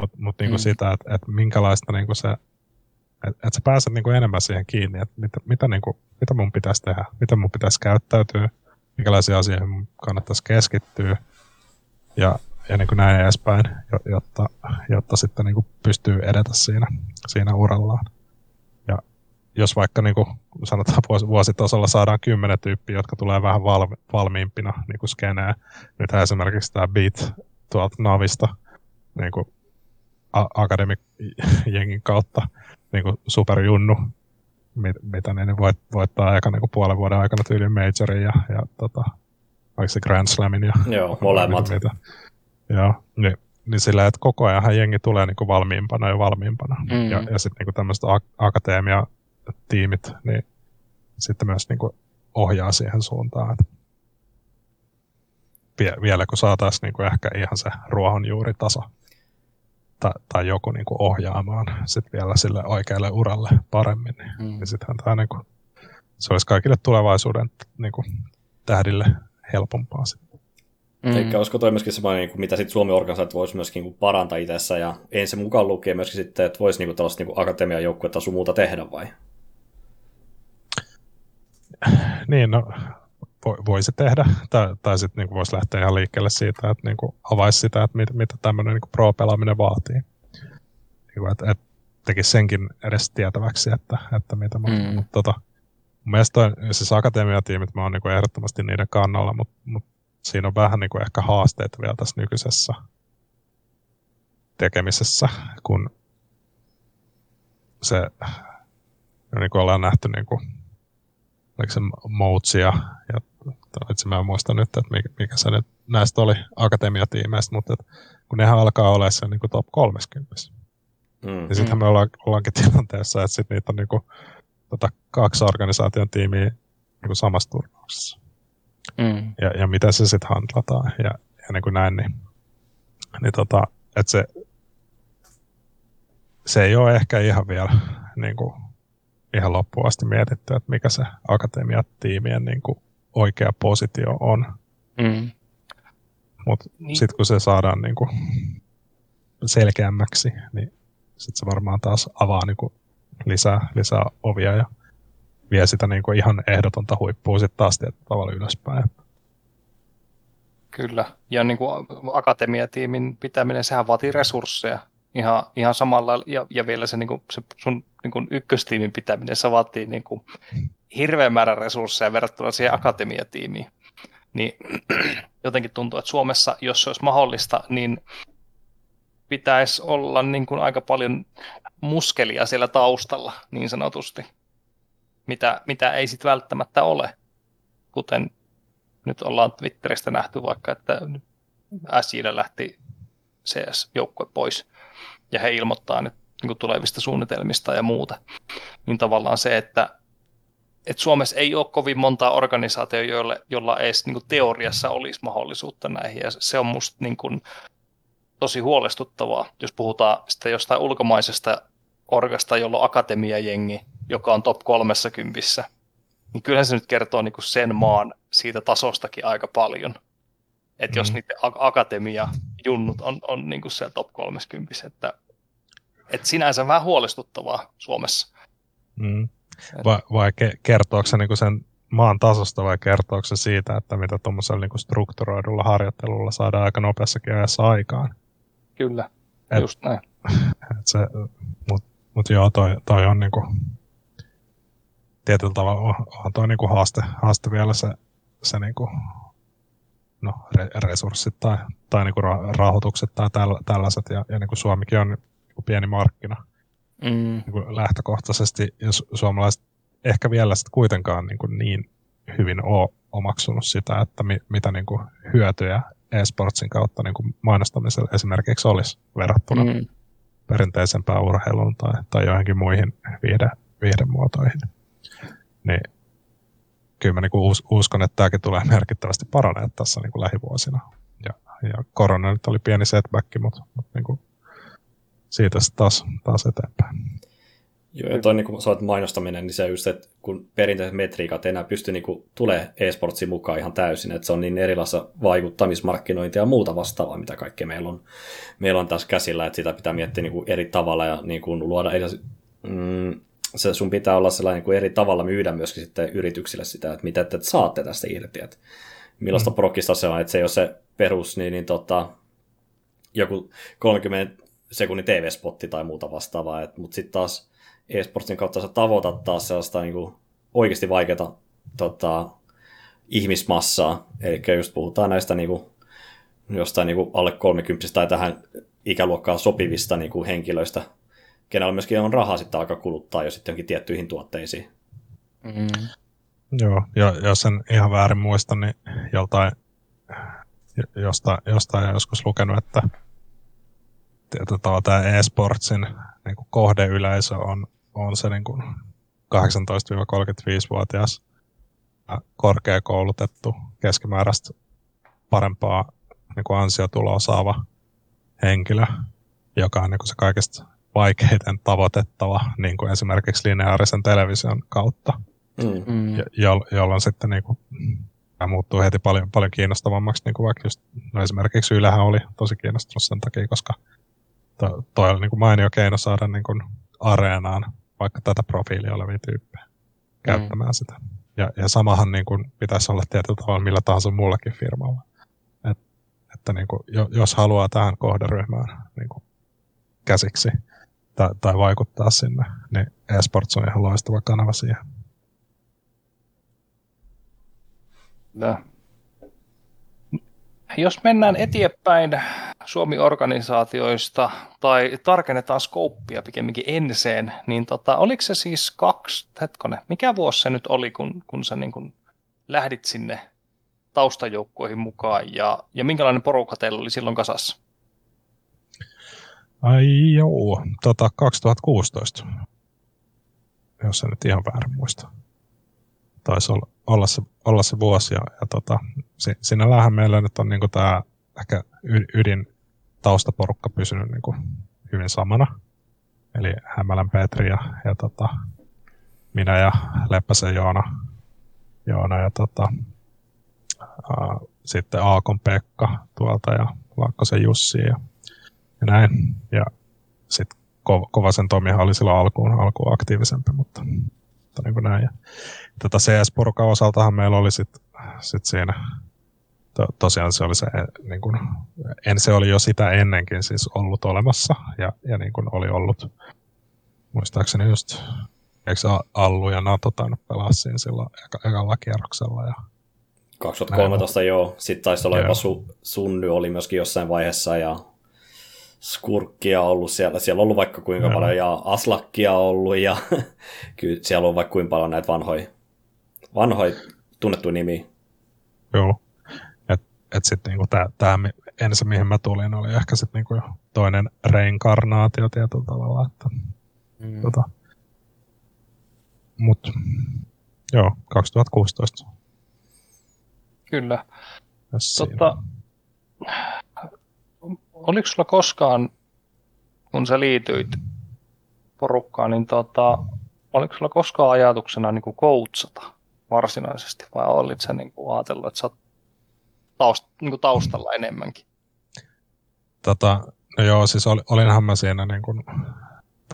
mutta mut niin kuin mm. sitä, että, että minkälaista niin kuin se että et sä pääset niinku enemmän siihen kiinni, että mitä, mitä, niinku, mitä mun pitäisi tehdä, mitä mun pitäisi käyttäytyä, minkälaisia asioita mun kannattaisi keskittyä ja, ja niinku näin edespäin, jotta, jotta sitten niinku pystyy edetä siinä, siinä urallaan. Ja jos vaikka niinku, sanotaan vuositasolla saadaan kymmenen tyyppiä, jotka tulee vähän valmi, valmiimpina niinku skeneen, nyt esimerkiksi tämä Beat tuolta Navista, niinku Academic-jengin kautta, niin kuin superjunnu, mit, mitä ne voit, voittaa aika niin kuin puolen vuoden aikana tyyliin majorin ja, ja tota, oliko se Grand Slamin ja Joo, molemmat. Mitä, Joo, niin, niin sillä, että koko ajan jengi tulee niin kuin valmiimpana ja valmiimpana. Mm. Ja, ja sitten niin tämmöiset ak- akateemia-tiimit, niin sitten myös niin kuin ohjaa siihen suuntaan. Että vielä kun saataisiin niin kuin ehkä ihan se ruohonjuuritaso tai, tai joku niin kuin ohjaamaan sit vielä sille oikealle uralle paremmin, niin, mm. niin sittenhän tämä niin kuin, se olisi kaikille tulevaisuuden niin kuin, tähdille helpompaa sitten. Mm. Eli olisiko toi myöskin semmoinen, niin kuin, mitä sitten Suomi organisaatio voisi myöskin niin kuin, parantaa itsessä ja ensin mukaan lukee myöskin sitten, että voisi niin kuin, tällaista niin akatemian joukkuetta sun muuta tehdä vai? Niin, no voisi tehdä, tai, tai sitten niin voisi lähteä ihan liikkeelle siitä, että niin kuin avaisi sitä, että mit, mitä tämmöinen niin pro-pelaaminen vaatii. Niin kuin, että, että tekisi senkin edes tietäväksi, että, että mitä mm. mutta tota, mun mielestä toi, siis akatemiatiimit, mä oon niin ehdottomasti niiden kannalla, mutta, mutta siinä on vähän niin kuin ehkä haasteita vielä tässä nykyisessä tekemisessä, kun se, niin kuin ollaan nähty niin kuin oliko se Moutsia, ja itse mä en muista nyt, että mikä, mikä se nyt näistä oli akatemiatiimeistä, mutta että, kun nehän alkaa olla se niin kuin top 30. Mm. Niin sittenhän me ollaan, ollaankin tilanteessa, että sit niitä on niin kuin, tota, kaksi organisaation tiimiä niin kuin samassa turnauksessa. Mm. Ja, ja miten se sitten handlataan ja, ja niin kuin näin, niin, niin tota, että se, se ei ole ehkä ihan vielä niin kuin, ihan loppuun asti mietitty, että mikä se akatemiatiimien niin kuin oikea positio on. Mm. Mutta niin. sitten kun se saadaan niin kuin selkeämmäksi, niin sitten se varmaan taas avaa niin kuin lisää, lisää ovia ja vie sitä niin kuin ihan ehdotonta huippua sitten taas tavalla ylöspäin. Kyllä, ja niin kuin akatemiatiimin pitäminen, sehän vaatii resursseja ihan, ihan samalla, ja, ja vielä se, niin kuin, se sun niin kuin ykköstiimin pitäminen, se vaatii niin kuin, hirveän määrän resursseja verrattuna siihen akatemiatiimiin. Niin (clears throat) jotenkin tuntuu, että Suomessa, jos se olisi mahdollista, niin pitäisi olla niin kuin aika paljon muskelia siellä taustalla, niin sanotusti, mitä, mitä ei sitten välttämättä ole. Kuten nyt ollaan Twitteristä nähty vaikka, että SJlle lähti CS-joukkue pois, ja he ilmoittaa nyt niin kuin tulevista suunnitelmista ja muuta. Niin tavallaan se, että, että Suomessa ei ole kovin montaa organisaatiota, joille, jolla edes niin kuin teoriassa olisi mahdollisuutta näihin. Ja se on musta niin kuin, tosi huolestuttavaa, jos puhutaan sitten jostain ulkomaisesta orgasta, jolla on akatemiajengi, joka on top 30, niin kyllähän se nyt kertoo niin kuin sen maan siitä tasostakin aika paljon. Että mm. jos niiden akatemia-junnut on, on niin kuin siellä top 30, että et sinänsä vähän huolestuttavaa Suomessa. Mm. Vai, vai kertooko se niinku sen maan tasosta vai kertooko se siitä, että mitä tuommoisella niinku strukturoidulla harjoittelulla saadaan aika nopeassakin ajassa aikaan? Kyllä, et, just näin. (laughs) Et se, mut, mut joo, toi, toi on niinku, tietyllä tavalla on, on toi niinku haaste, haaste vielä se, se niinku, no, re, resurssit tai, tai niinku rahoitukset tai täl, tällaiset. Ja, ja niinku Suomikin on kuin pieni markkina mm. niin kuin lähtökohtaisesti, jos suomalaiset ehkä vielä sitten kuitenkaan niin, kuin niin hyvin ole omaksunut sitä, että mi, mitä niin kuin hyötyjä e-sportsin kautta niin kuin mainostamisella esimerkiksi olisi verrattuna mm. perinteisempään urheiluun tai, tai johonkin muihin viide, viihdemuotoihin. Niin kyllä mä niin kuin us, uskon, että tämäkin tulee merkittävästi paranemaan tässä niin kuin lähivuosina. Ja, ja korona nyt oli pieni setback, mutta, mutta niin kuin siitä sitten taas, taas eteenpäin. Joo, ja toi niin kuin mainostaminen, niin se just, että kun perinteiset metriikat enää pysty niin tulee e-sportsin mukaan ihan täysin, että se on niin erilaista vaikuttamismarkkinointia ja muuta vastaavaa, mitä kaikkea meillä on, meillä on tässä käsillä, että sitä pitää miettiä niin eri tavalla ja niin kuin luoda eri, mm, se sun pitää olla sellainen kuin eri tavalla myydä myöskin sitten yrityksille sitä, että mitä te saatte tästä irti, että millaista mm. prokista se on, että se ei ole se perus, niin, niin tota, joku 30 sekunnin TV-spotti tai muuta vastaavaa, mutta sitten taas e-sportsin kautta sä tavoitat taas sellaista niin kuin oikeasti vaikeaa tota, ihmismassaa, eli just puhutaan näistä niin kuin, jostain niin kuin alle 30 tai tähän ikäluokkaan sopivista niin kuin henkilöistä, kenellä myöskin on rahaa sitten alkaa kuluttaa jo sitten tiettyihin tuotteisiin. Mm. Joo, ja jos en ihan väärin muista, niin joltain, jostain, jostain joskus lukenut, että tämä e-sportsin niin kuin kohdeyleisö on, on se niin kuin 18-35-vuotias korkeakoulutettu keskimääräistä parempaa niin kuin ansiotuloa saava henkilö, joka on niin kuin se kaikista vaikeiten tavoitettava, niin kuin esimerkiksi lineaarisen television kautta, mm. jo, jolloin sitten niin kuin, tämä muuttuu heti paljon, paljon kiinnostavammaksi, niin kuin vaikka just, no esimerkiksi Ylehän oli tosi kiinnostunut sen takia, koska to, toi oli niin kuin mainio keino saada niin kuin areenaan vaikka tätä profiilia olevia tyyppejä käyttämään mm. sitä. Ja, ja samahan niin kuin pitäisi olla tietyllä tavalla millä tahansa muullakin firmalla. Et, että niin kuin, jos haluaa tähän kohderyhmään niin kuin käsiksi tai, tai vaikuttaa sinne, niin eSports on ihan loistava kanava siihen. No. Jos mennään eteenpäin Suomi-organisaatioista tai tarkennetaan skouppia pikemminkin enseen, niin tota, oliko se siis kaksi, hetkone, mikä vuosi se nyt oli, kun, kun sä niin kun lähdit sinne taustajoukkoihin mukaan ja, ja minkälainen porukka teillä oli silloin kasassa? Ai joo, tota 2016, jos en nyt ihan väärin muista. Taisi olla, olla, se, olla se vuosi ja, ja tota, si, sinällähän meillä nyt on niinku tämä ehkä ydin taustaporukka pysynyt niinku hyvin samana. Eli Hämälän Petri ja, ja tota, minä ja Leppäsen Joona, Joona ja tota, ää, sitten Aakon Pekka tuolta ja Laakkosen Jussi ja ja näin. Ja sitten Ko- Kovasen Tomihan oli silloin alkuun, alkuun aktiivisempi, mutta, mutta niin kuin näin. Ja tätä CS-porukan osaltahan meillä oli sitten sit siinä, to, tosiaan se oli se, niin kuin, en se oli jo sitä ennenkin siis ollut olemassa ja, ja niin kuin oli ollut, muistaakseni just, eikö Allu ja Nato tainnut pelaa siinä silloin eka, ekalla kierroksella ja 2013 näin. joo, sitten taisi olla jopa su, Sunny oli myöskin jossain vaiheessa ja skurkkia ollut siellä. Siellä on ollut vaikka kuinka paljon ja aslakkia ollut ja (laughs) kyllä siellä on vaikka kuinka paljon näitä vanhoja, vanhoja tunnettuja nimiä. Joo. Et, et sitten niinku tämä ensin mihin mä tulin oli ehkä sitten niinku toinen reinkarnaatio tietyllä tavalla. Että, mm. tota, mut joo, 2016. Kyllä. Totta, oliko sulla koskaan, kun sä liityit porukkaan, niin tota, oliko sulla koskaan ajatuksena niin coachata varsinaisesti, vai olit sä niin kuin ajatellut, että sä oot taust, niin kuin taustalla enemmänkin? Tota, no joo, siis ol, olinhan mä siinä niin kuin,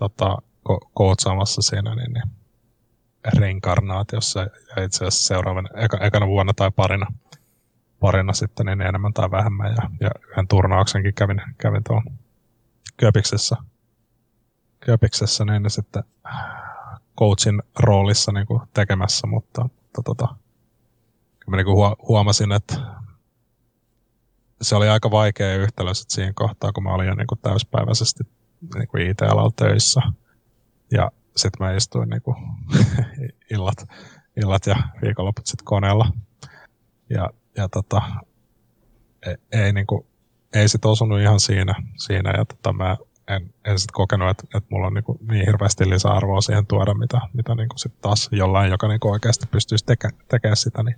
tota, ko- coachaamassa siinä niin, niin, reinkarnaatiossa ja itse asiassa seuraavana, eka, ekana vuonna tai parina parina sitten niin enemmän tai vähemmän. Ja, ja yhden turnauksenkin kävin, kävin tuolla Köpiksessä, Köpiksessä niin sitten coachin roolissa niin kuin tekemässä, mutta, mutta tota, mä niin huomasin, että se oli aika vaikea yhtälö sit siinä kohtaa, kun mä olin jo niin kuin täyspäiväisesti niin kuin IT-alalla töissä. Ja sitten mä istuin niin kuin (laughs) illat, illat ja viikonloput sitten koneella. Ja ja tota, ei, ei, niinku, ei sit osunut ihan siinä, siinä ja tota, mä en, en sit kokenut, että, että mulla on niin, kuin niin hirveästi lisäarvoa siihen tuoda, mitä, mitä niin kuin sit taas jollain, joka niin kuin oikeasti pystyisi teke, tekemään sitä, niin,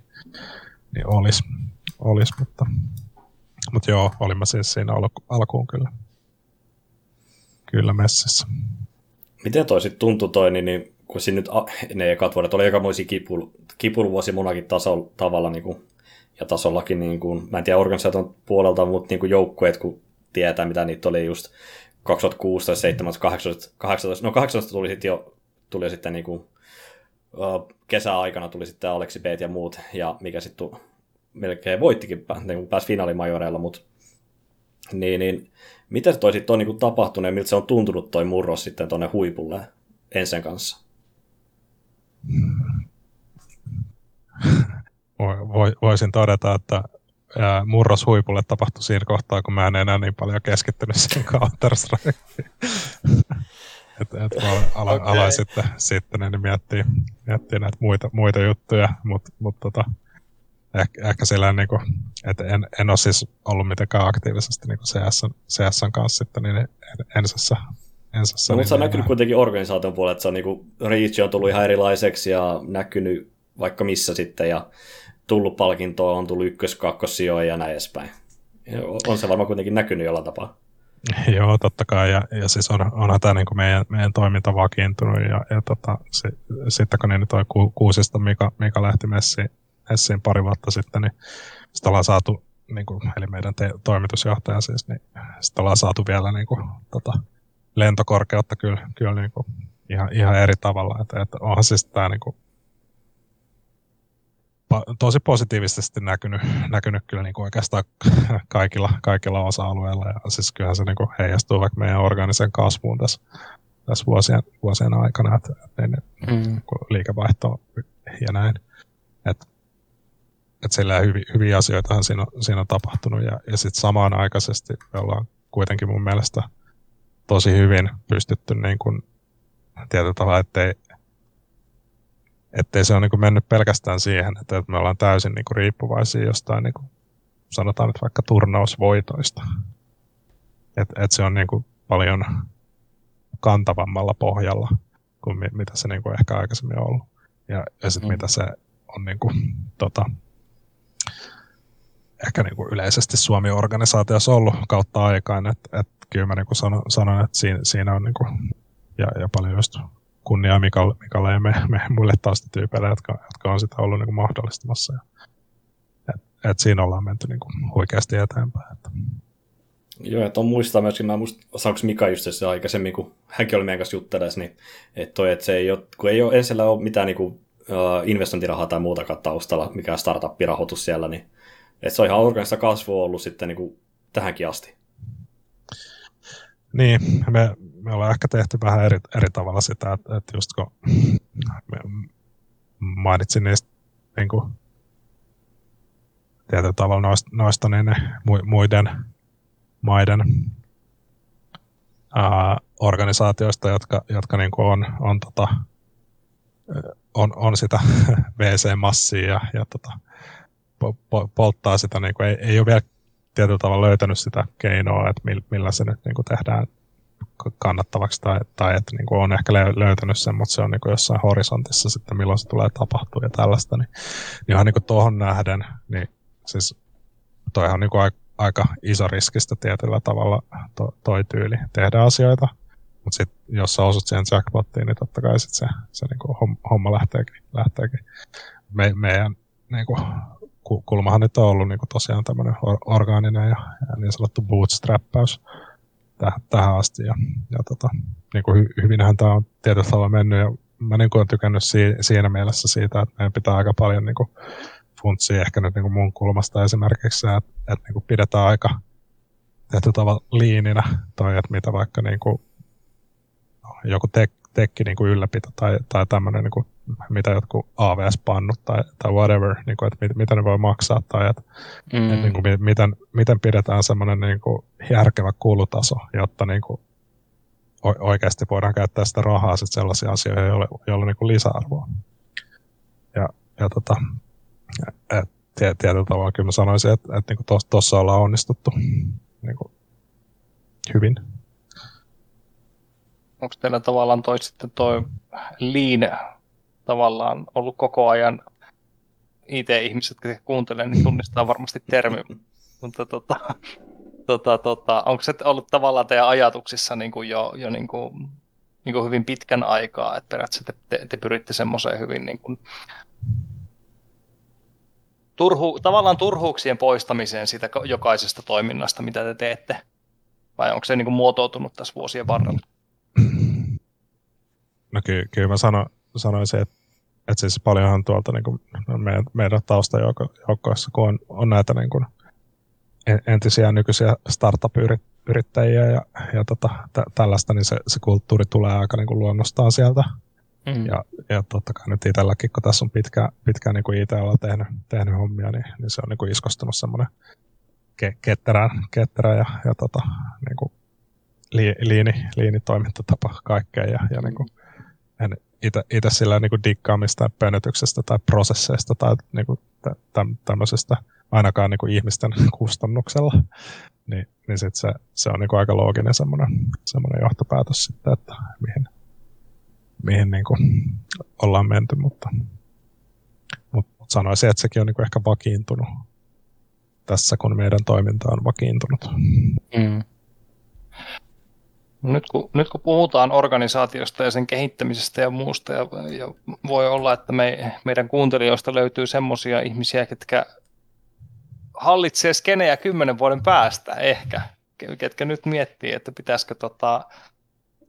niin olisi. Olis, mutta, mutta joo, olin mä siis siinä alku, alkuun kyllä, kyllä messissä. Miten toi sitten tuntui toi, niin, niin kun siinä nyt ne ekat vuodet oli aikamoisia kipul, kipulvuosi monakin tasolla, tavalla niin kuin, ja tasollakin, niin kuin, mä en tiedä organisaation puolelta, mutta niin kuin joukkueet, kun tietää, mitä niitä oli just 2016, 17, 18, 18 no 18 tuli sitten jo tuli sitten niin kuin, kesäaikana tuli sitten Aleksi B ja muut, ja mikä sitten melkein voittikin, niin pääsi finaalimajoreilla, mutta niin, niin, mitä toi sitten on niin tapahtunut ja miltä se on tuntunut toi murros sitten tuonne huipulle ensin kanssa? (laughs) Voisin todeta, että murros huipulle tapahtui siinä kohtaa, kun mä en enää niin paljon keskittynyt siihen counter että (laughs) et aloin, okay. aloin sitten, sitten niin miettiä, miettiä näitä muita, muita juttuja, mutta mut tota, ehkä, ehkä sillä niin kuin, että en, en ole siis ollut mitenkään aktiivisesti niin CS, CSn kanssa sitten niin ensessä. ensessä no, niin mutta se on näkynyt kuitenkin organisaation puolella, että se on niin kuin, Reach on tullut ihan erilaiseksi ja näkynyt vaikka missä sitten ja tullut palkintoa, on tullut ykkös, kakkossijoja ja näin edespäin. On se varmaan kuitenkin näkynyt jollain tapaa. (laughs) Joo, totta kai. Ja, ja siis on, onhan tämä niin meidän, meidän toiminta vakiintunut. Ja, ja tota, si, sitten kun niin toi ku, Kuusista Mika, Mika lähti messiin, messiin pari vuotta sitten, niin sitten ollaan saatu, niin kuin, eli meidän te, toimitusjohtaja siis, niin sitten ollaan saatu vielä niin kuin, tota, lentokorkeutta kyllä, kyllä niin kuin, ihan, ihan eri tavalla. Että, että onhan siis tämä niin kuin, tosi positiivisesti näkynyt, näkynyt kyllä niin kuin oikeastaan (laughs) kaikilla, kaikilla osa-alueilla. Ja siis kyllähän se niin kuin heijastuu vaikka meidän organisen kasvuun tässä, tässä vuosien, vuosien aikana, että, että niin, mm. liikevaihto ja näin. Että että sillä hyviä, hyviä asioita siinä on, siinä on tapahtunut. Ja, ja sitten samaan aikaisesti me ollaan kuitenkin mun mielestä tosi hyvin pystytty niin kuin, tietyllä tavalla, ettei, ettei se ole niin kuin mennyt pelkästään siihen, että me ollaan täysin niin kuin riippuvaisia jostain, niin kuin, sanotaan nyt vaikka turnausvoitoista. Että et se on niin kuin paljon kantavammalla pohjalla kuin mitä se niin kuin ehkä aikaisemmin on ollut. Ja, ja sitten mm. mitä se on niin kuin, tota, ehkä niin kuin yleisesti Suomi-organisaatiossa ollut kautta aikaan, että, että kyllä mä niin kuin sanon, sanon, että siinä, siinä on niin kuin, ja, ja paljon just kunniaa Mikalle, Mikalle ja me, me muille taustatyypeille, jotka, jotka on sitä ollut niin kuin mahdollistamassa. Ja, et, et siinä ollaan menty niin kuin huikeasti eteenpäin. Että. Joo, että on muistaa myöskin, mä muistan, saanko Mika just se aikaisemmin, kun hänkin oli meidän kanssa jutteles, niin että toi, että se ei ole, kun ei ole ensin ole mitään niin kuin, uh, investointirahaa tai muutakaan taustalla, mikä startup-rahoitus siellä, niin että se on ihan organista kasvua ollut sitten niin kuin tähänkin asti. Niin, me, me ollaan ehkä tehty vähän eri, eri tavalla sitä, että, että just kun mainitsin niistä niin kuin, tietyllä tavalla noista, noista niin muiden maiden ää, organisaatioista, jotka, jotka niin kuin on, on, tota, on, on sitä (laughs) VC-massia ja, ja tota, polttaa sitä, niin kuin, ei, ei ole vielä tietyllä tavalla löytänyt sitä keinoa, että millä se nyt niin kuin tehdään kannattavaksi tai, tai että niin kuin on ehkä löytänyt sen, mutta se on niin kuin jossain horisontissa sitten, milloin se tulee tapahtua ja tällaista, niin, niin ihan niin kuin tuohon nähden, niin siis toihan on niin kuin aika iso riskistä tietyllä tavalla to, toi tyyli tehdä asioita, mutta sitten jos sä osut siihen jackpottiin, niin totta kai sit se, se niin kuin homma lähteekin. lähteekin. Me, meidän niin kuin, kulmahan nyt on ollut niin kuin tosiaan tämmöinen orgaaninen ja, ja niin sanottu bootstrappaus täh, tähän asti. Ja, ja tota, niin kuin hy, hyvinhän tämä on tietyllä tavalla mennyt ja mä niin kuin olen tykännyt si, siinä mielessä siitä, että meidän pitää aika paljon niin kuin funtsia ehkä nyt niin kuin mun kulmasta esimerkiksi, että, että niin kuin pidetään aika tietyllä tavalla liininä toi, että mitä vaikka niin kuin joku tek, tekki niin kuin ylläpito tai, tai tämmöinen, niin kuin, mitä jotkut AVS-pannut tai, tai whatever, niin kuin, että mit, mitä ne voi maksaa tai että, mm. että niin kuin, miten, miten pidetään semmoinen niin kuin, järkevä kulutaso, jotta niin kuin, oikeasti voidaan käyttää sitä rahaa sitten sellaisia asioita, joilla, on niin lisäarvoa. Ja, ja tota, et, tietyllä tavalla kyllä mä sanoisin, että, että niin tuossa ollaan onnistuttu niin kuin, hyvin. onko teillä tavallaan toi sitten toi lean tavallaan ollut koko ajan IT-ihmiset, jotka kuuntelee, niin tunnistaa varmasti termi. Mutta tota, tota, tota, onko se ollut tavallaan teidän ajatuksissa niin kuin jo, jo niin kuin, niin kuin hyvin pitkän aikaa, että periaatteessa te, te, te pyritte semmoiseen hyvin niin kuin, turhu, tavallaan turhuuksien poistamiseen siitä jokaisesta toiminnasta, mitä te teette? Vai onko se niin kuin muotoutunut tässä vuosien varrella? No ky- kyllä mä sano, sanoisin, että, että siis paljonhan tuolta niin kuin meidän, meidän taustajoukkoissa, kun on, on näitä niin kuin entisiä nykyisiä startup-yrittäjiä ja, ja tota, tä- tällaista, niin se, se kulttuuri tulee aika niin kuin luonnostaan sieltä. Mm. Ja, ja totta kai nyt itselläkin, kun tässä on pitkä, pitkä niin kuin IT-ala tehnyt, tehnyt hommia, niin, niin se on niin kuin iskostunut semmoinen ke, ketterä, ketterä ja, ja tota, niin kuin li, liini, liinitoimintatapa kaikkeen. Ja, ja niin kuin, en itse sillä niin kuin diggaamista pönötyksestä tai prosesseista tai niin kuin tä, tämmöisestä ainakaan niin kuin ihmisten (laughs) kustannuksella, niin, niin sit se, se on niin kuin aika looginen semmoinen, semmoinen johtopäätös sitten, että mihin, mihin niin kuin ollaan menty, mutta, mutta sanoisin, että sekin on niin kuin ehkä vakiintunut tässä, kun meidän toiminta on vakiintunut. Mm. Nyt kun, nyt kun puhutaan organisaatiosta ja sen kehittämisestä ja muusta, ja, ja voi olla, että me, meidän kuuntelijoista löytyy semmoisia ihmisiä, ketkä hallitsee skenejä kymmenen vuoden päästä ehkä, ketkä nyt miettii, että pitäisikö tota,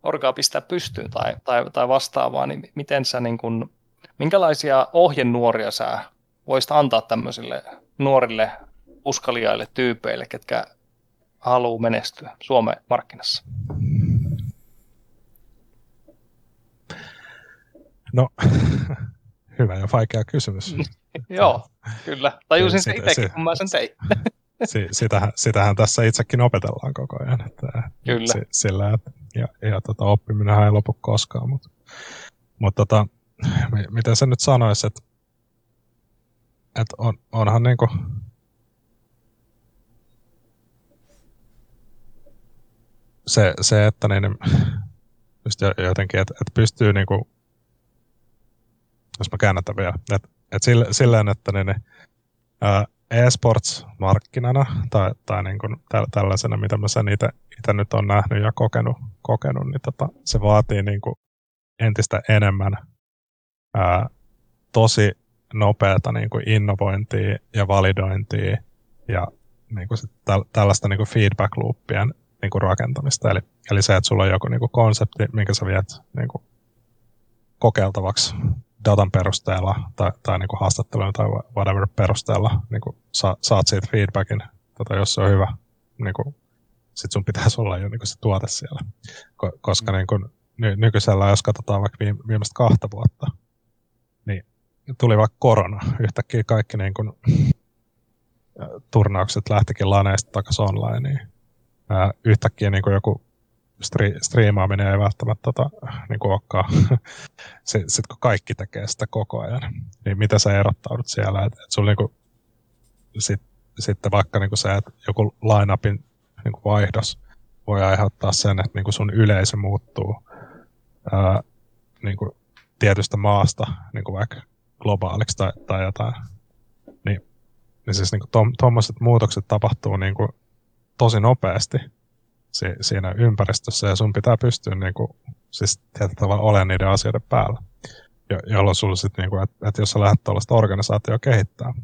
orgaa pistää pystyyn tai, tai, tai vastaavaa, niin miten sä niin kun, minkälaisia ohjenuoria sä voisit antaa tämmöisille nuorille uskaliaille tyypeille, ketkä haluaa menestyä Suomen markkinassa? No, (laughs) hyvä ja vaikea kysymys. (laughs) (laughs) Joo, kyllä. Tajusin sitä itsekin, kun mä sen tein. (laughs) sitähän, sitähän tässä itsekin opetellaan koko ajan. Että, kyllä. Sillä, että, ja, ja tota, oppiminen ei lopu koskaan. Mutta, mutta tota, miten se nyt sanoisi, että, että on, onhan niinku, se, se, että niin, just jotenkin, että, että pystyy niinku, jos mä käännän vielä, että et silleen, että niin, ää, e-sports-markkinana tai, tai niin kuin tällaisena, mitä mä sen itse nyt on nähnyt ja kokenut, kokenut niin tota, se vaatii niin kuin entistä enemmän ää, tosi nopeata niin kuin innovointia ja validointia ja niin kuin sit täl, tällaista niin kuin feedback loopien niin kuin rakentamista. Eli, eli se, että sulla on joku niin kuin konsepti, minkä sä viet niin kuin kokeiltavaksi datan perusteella tai, tai niin kuin haastattelujen tai whatever perusteella niin kuin sa, saat siitä feedbackin, tota, jos se on hyvä, niin kuin, sit sun pitäisi olla jo niin kuin se tuote siellä. Ko, koska niin kuin, ny, nykyisellä, jos katsotaan vaikka viime, viimeistä kahta vuotta, niin tuli vaikka korona. Yhtäkkiä kaikki niin kuin, turnaukset lähtikin laneista takaisin online. Niin, ää, yhtäkkiä niin kuin joku stri- striimaaminen ei välttämättä tota, niin kuin olekaan, (laughs) sitten sit kun kaikki tekee sitä koko ajan, niin mitä sä erottaudut siellä, että et sulla niin sit, sitten vaikka niin kuin se, että joku line-upin niin kuin vaihdos voi aiheuttaa sen, että niin kuin sun yleisö muuttuu ää, niin kuin tietystä maasta niin kuin vaikka globaaliksi tai, tai jotain, niin, niin siis niin tuommoiset muutokset tapahtuu niin kuin tosi nopeasti, si, siinä ympäristössä ja sun pitää pystyä niin kuin, siis tavalla olemaan niiden asioiden päällä. Jo, jolloin sulla sitten, niin että, että jos sä lähdet tuollaista organisaatioa kehittää,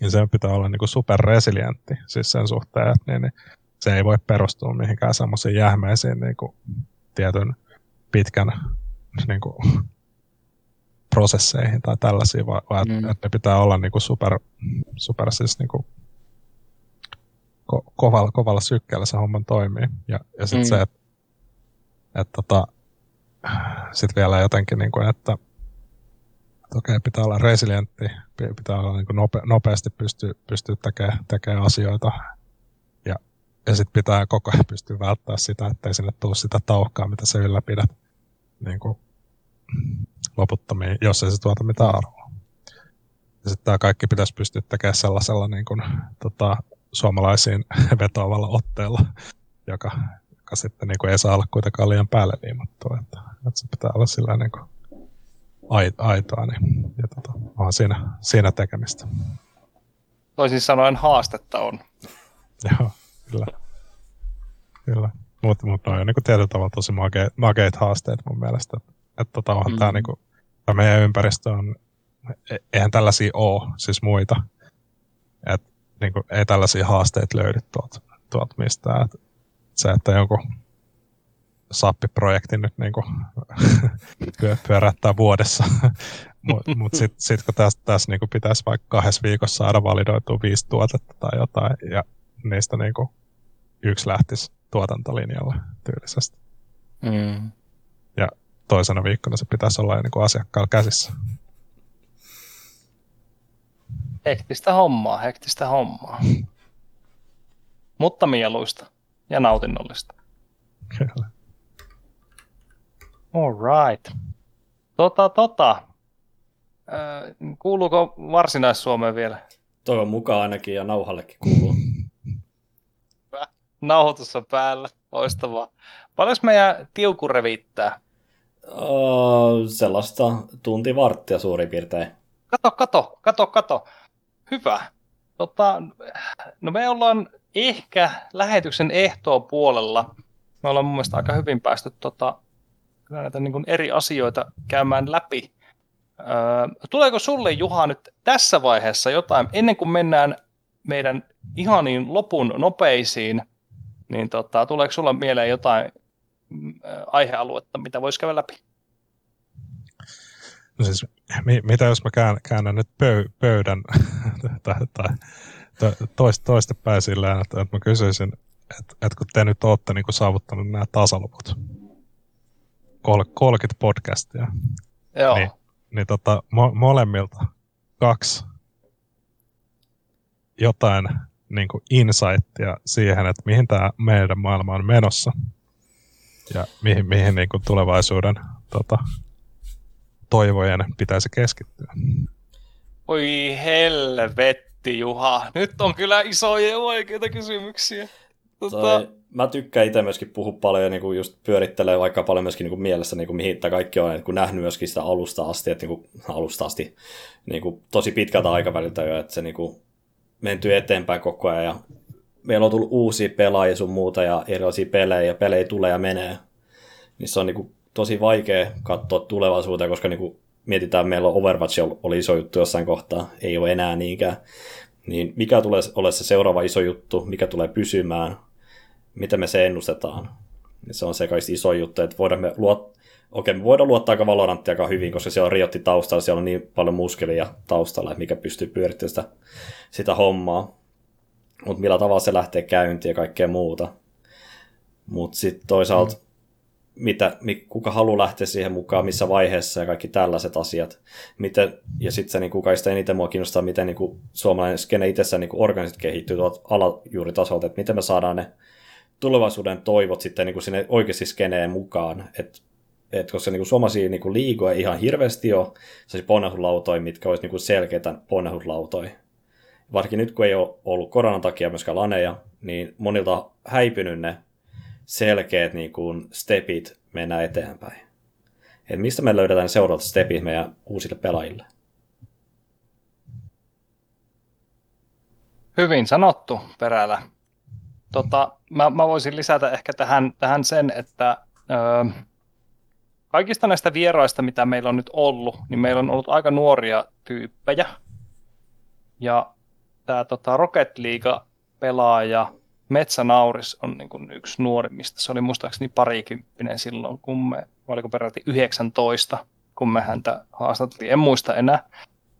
niin sen pitää olla niin kuin superresilientti siis sen suhteen, että niin, niin se ei voi perustua mihinkään semmoisiin jähmeisiin niin kuin, tietyn pitkän niin kuin, prosesseihin tai tällaisiin, vaan, mm. että, että ne pitää olla niin kuin super, super siis niin kuin ko- kovalla, kovalla sykkeellä se homman toimii. Ja, ja sitten mm. se, että et, tota, sitten vielä jotenkin, niin kuin, että, että okei, pitää olla resilientti, pitää olla niin kuin nope, nopeasti pystyä, pystyä tekemään, tekemään asioita. Ja, ja sitten pitää koko ajan pystyä välttämään sitä, ettei sinne tule sitä tauhkaa, mitä se ylläpidät niin kuin loputtomiin, jos ei se tuota mitään arvoa. Ja sitten tämä kaikki pitäisi pystyä tekemään sellaisella niin kuin, tota, suomalaisiin (laughs) vetoavalla otteella, joka, vaikka sitten niin kuin ei saa olla kuitenkaan liian päälle liimattua, että, että se pitää olla sillä niin kuin aitoa, niin ja tota, onhan siinä, siinä tekemistä. Toisin sanoen haastetta on. (laughs) Joo, kyllä. kyllä. Mutta mut noin on niin tietyllä tavalla tosi makeita makeit haasteet mun mielestä. Että et, tota, mm. tämä niin kuin, meidän ympäristö on, e, eihän tällaisia ole, siis muita. Et, niin kuin, ei tällaisia haasteita löydy tuolta, tuolta mistään. Et, se, että joku sappiprojekti nyt (laughs) niin kuin, pyörättää vuodessa. Mutta (laughs) mut sitten sit, kun tässä täs, niin pitäisi vaikka kahdessa viikossa saada validoitua viisi tuotetta tai jotain, ja niistä niin kuin, yksi lähtisi tuotantolinjalla tyylisesti. Mm. Ja toisena viikkona se pitäisi olla niin kuin asiakkaalla käsissä. Hektistä hommaa, hektistä hommaa. (laughs) Mutta mieluista ja nautinnollista. Kyllä. All right. Tota, tota. Äh, kuuluuko Varsinais-Suomeen vielä? Toivon mukaan ainakin ja nauhallekin kuuluu. Nauhoitus on päällä. Loistavaa. Paljonko meidän tiuku revittää? Uh, sellaista tunti varttia suurin piirtein. Kato, kato, kato, kato. Hyvä. Tota, no me ollaan ehkä lähetyksen ehtoa puolella. Me ollaan mun mielestä aika hyvin päästy tota, näitä niin kuin eri asioita käymään läpi. Öö, tuleeko sulle Juha nyt tässä vaiheessa jotain, ennen kuin mennään meidän ihaniin lopun nopeisiin, niin tota, tuleeko sulla mieleen jotain mm, aihealuetta, mitä voisi käydä läpi? No siis, (laughs) mitä jos mä käännän, nyt pöy- pöydän (laughs) tai, tai toista, toista päin sillä että, että mä kysyisin, että, että kun te nyt olette niin saavuttanut nämä tasaluvut, 30 podcastia, Joo. niin, niin tota, mo- molemmilta kaksi jotain niin kuin insightia siihen, että mihin tämä meidän maailma on menossa ja mihin, mihin niin kuin tulevaisuuden tota, toivojen pitäisi keskittyä. Oi helvetti, Juha. Nyt on kyllä isoja ja vaikeita kysymyksiä. Tota... Toi, mä tykkään itse myöskin puhua paljon niin kuin just pyörittelee vaikka paljon myöskin niin kuin mielessä, niin kuin mihin tämä kaikki on, että kun nähnyt myöskin sitä alusta asti, että niin kuin, alusta asti niin kuin, tosi pitkältä aikaväliltä jo, että se niin kuin, mentyy eteenpäin koko ajan ja meillä on tullut uusia pelaajia sun muuta ja erilaisia pelejä ja pelejä tulee ja menee, niin se on niin kuin, tosi vaikea katsoa tulevaisuuteen, koska niin kuin, mietitään, meillä on Overwatch oli iso juttu jossain kohtaa, ei ole enää niinkään, niin mikä tulee ole se seuraava iso juttu, mikä tulee pysymään, miten me se ennustetaan. Se on se kaikista iso juttu, että voidaan me luot... Okei, me voidaan luottaa aika Valoranttia aika hyvin, koska siellä on Riotti taustalla, siellä on niin paljon muskelia taustalla, että mikä pystyy pyörittämään sitä, sitä hommaa. Mutta millä tavalla se lähtee käyntiin ja kaikkea muuta. Mutta sitten toisaalta, mm. Mitä, kuka haluaa lähteä siihen mukaan, missä vaiheessa ja kaikki tällaiset asiat. Miten, ja sitten se niin kuin kaikista eniten mua kiinnostaa, miten niin kuin suomalainen skene itsessään niin organisit kehittyy tuolta alajuuritasolta, että miten me saadaan ne tulevaisuuden toivot sitten niin kuin sinne oikeasti skeneen mukaan, että et koska niin suomalaisia niin liigoja ihan hirveästi ole, se ponnehuslautoja, mitkä olisi niin selkeitä ponnehuslautoja. Varsinkin nyt, kun ei ole ollut koronan takia myöskään laneja, niin monilta häipynyt ne selkeät niin kuin stepit mennä eteenpäin. Et mistä me löydetään seuraavat stepit meidän uusille pelaajille? Hyvin sanottu perällä. Tota, mä, mä voisin lisätä ehkä tähän, tähän sen, että öö, kaikista näistä vieraista, mitä meillä on nyt ollut, niin meillä on ollut aika nuoria tyyppejä. Ja tämä tota, Rocket League-pelaaja Metsänauris on niin kuin yksi nuorimmista. Se oli muistaakseni parikymppinen silloin, kun me, oliko peräti 19, kun me häntä haastateltiin. En muista enää,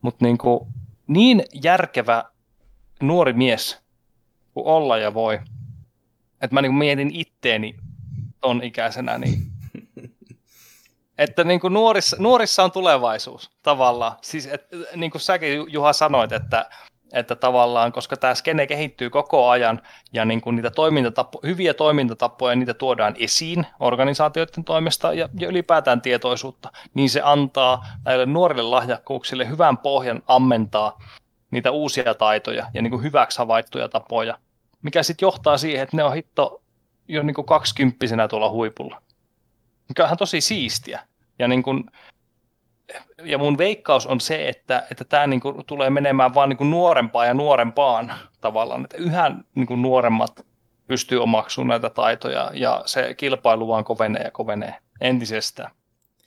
mutta niin, kuin, niin järkevä nuori mies kuin olla ja voi että mä niin mietin itteeni ton ikäisenä, niin (laughs) että niin kuin nuorissa, nuorissa on tulevaisuus tavallaan. Siis et, niin kuin säkin Juha sanoit, että, että tavallaan, koska tämä skene kehittyy koko ajan ja niin kuin niitä toimintatapo, hyviä toimintatapoja, niitä tuodaan esiin organisaatioiden toimesta ja, ja ylipäätään tietoisuutta, niin se antaa näille nuorille lahjakkuuksille hyvän pohjan ammentaa niitä uusia taitoja ja niin kuin hyväksi havaittuja tapoja mikä sitten johtaa siihen, että ne on hitto jo niin kuin kaksikymppisenä tuolla huipulla. Mikä on tosi siistiä. Ja, niin kuin, ja mun veikkaus on se, että, että tämä niin kuin tulee menemään vaan niin kuin nuorempaan ja nuorempaan tavallaan. Että yhä niin kuin nuoremmat pystyy omaksumaan näitä taitoja ja se kilpailu vaan kovenee ja kovenee entisestään.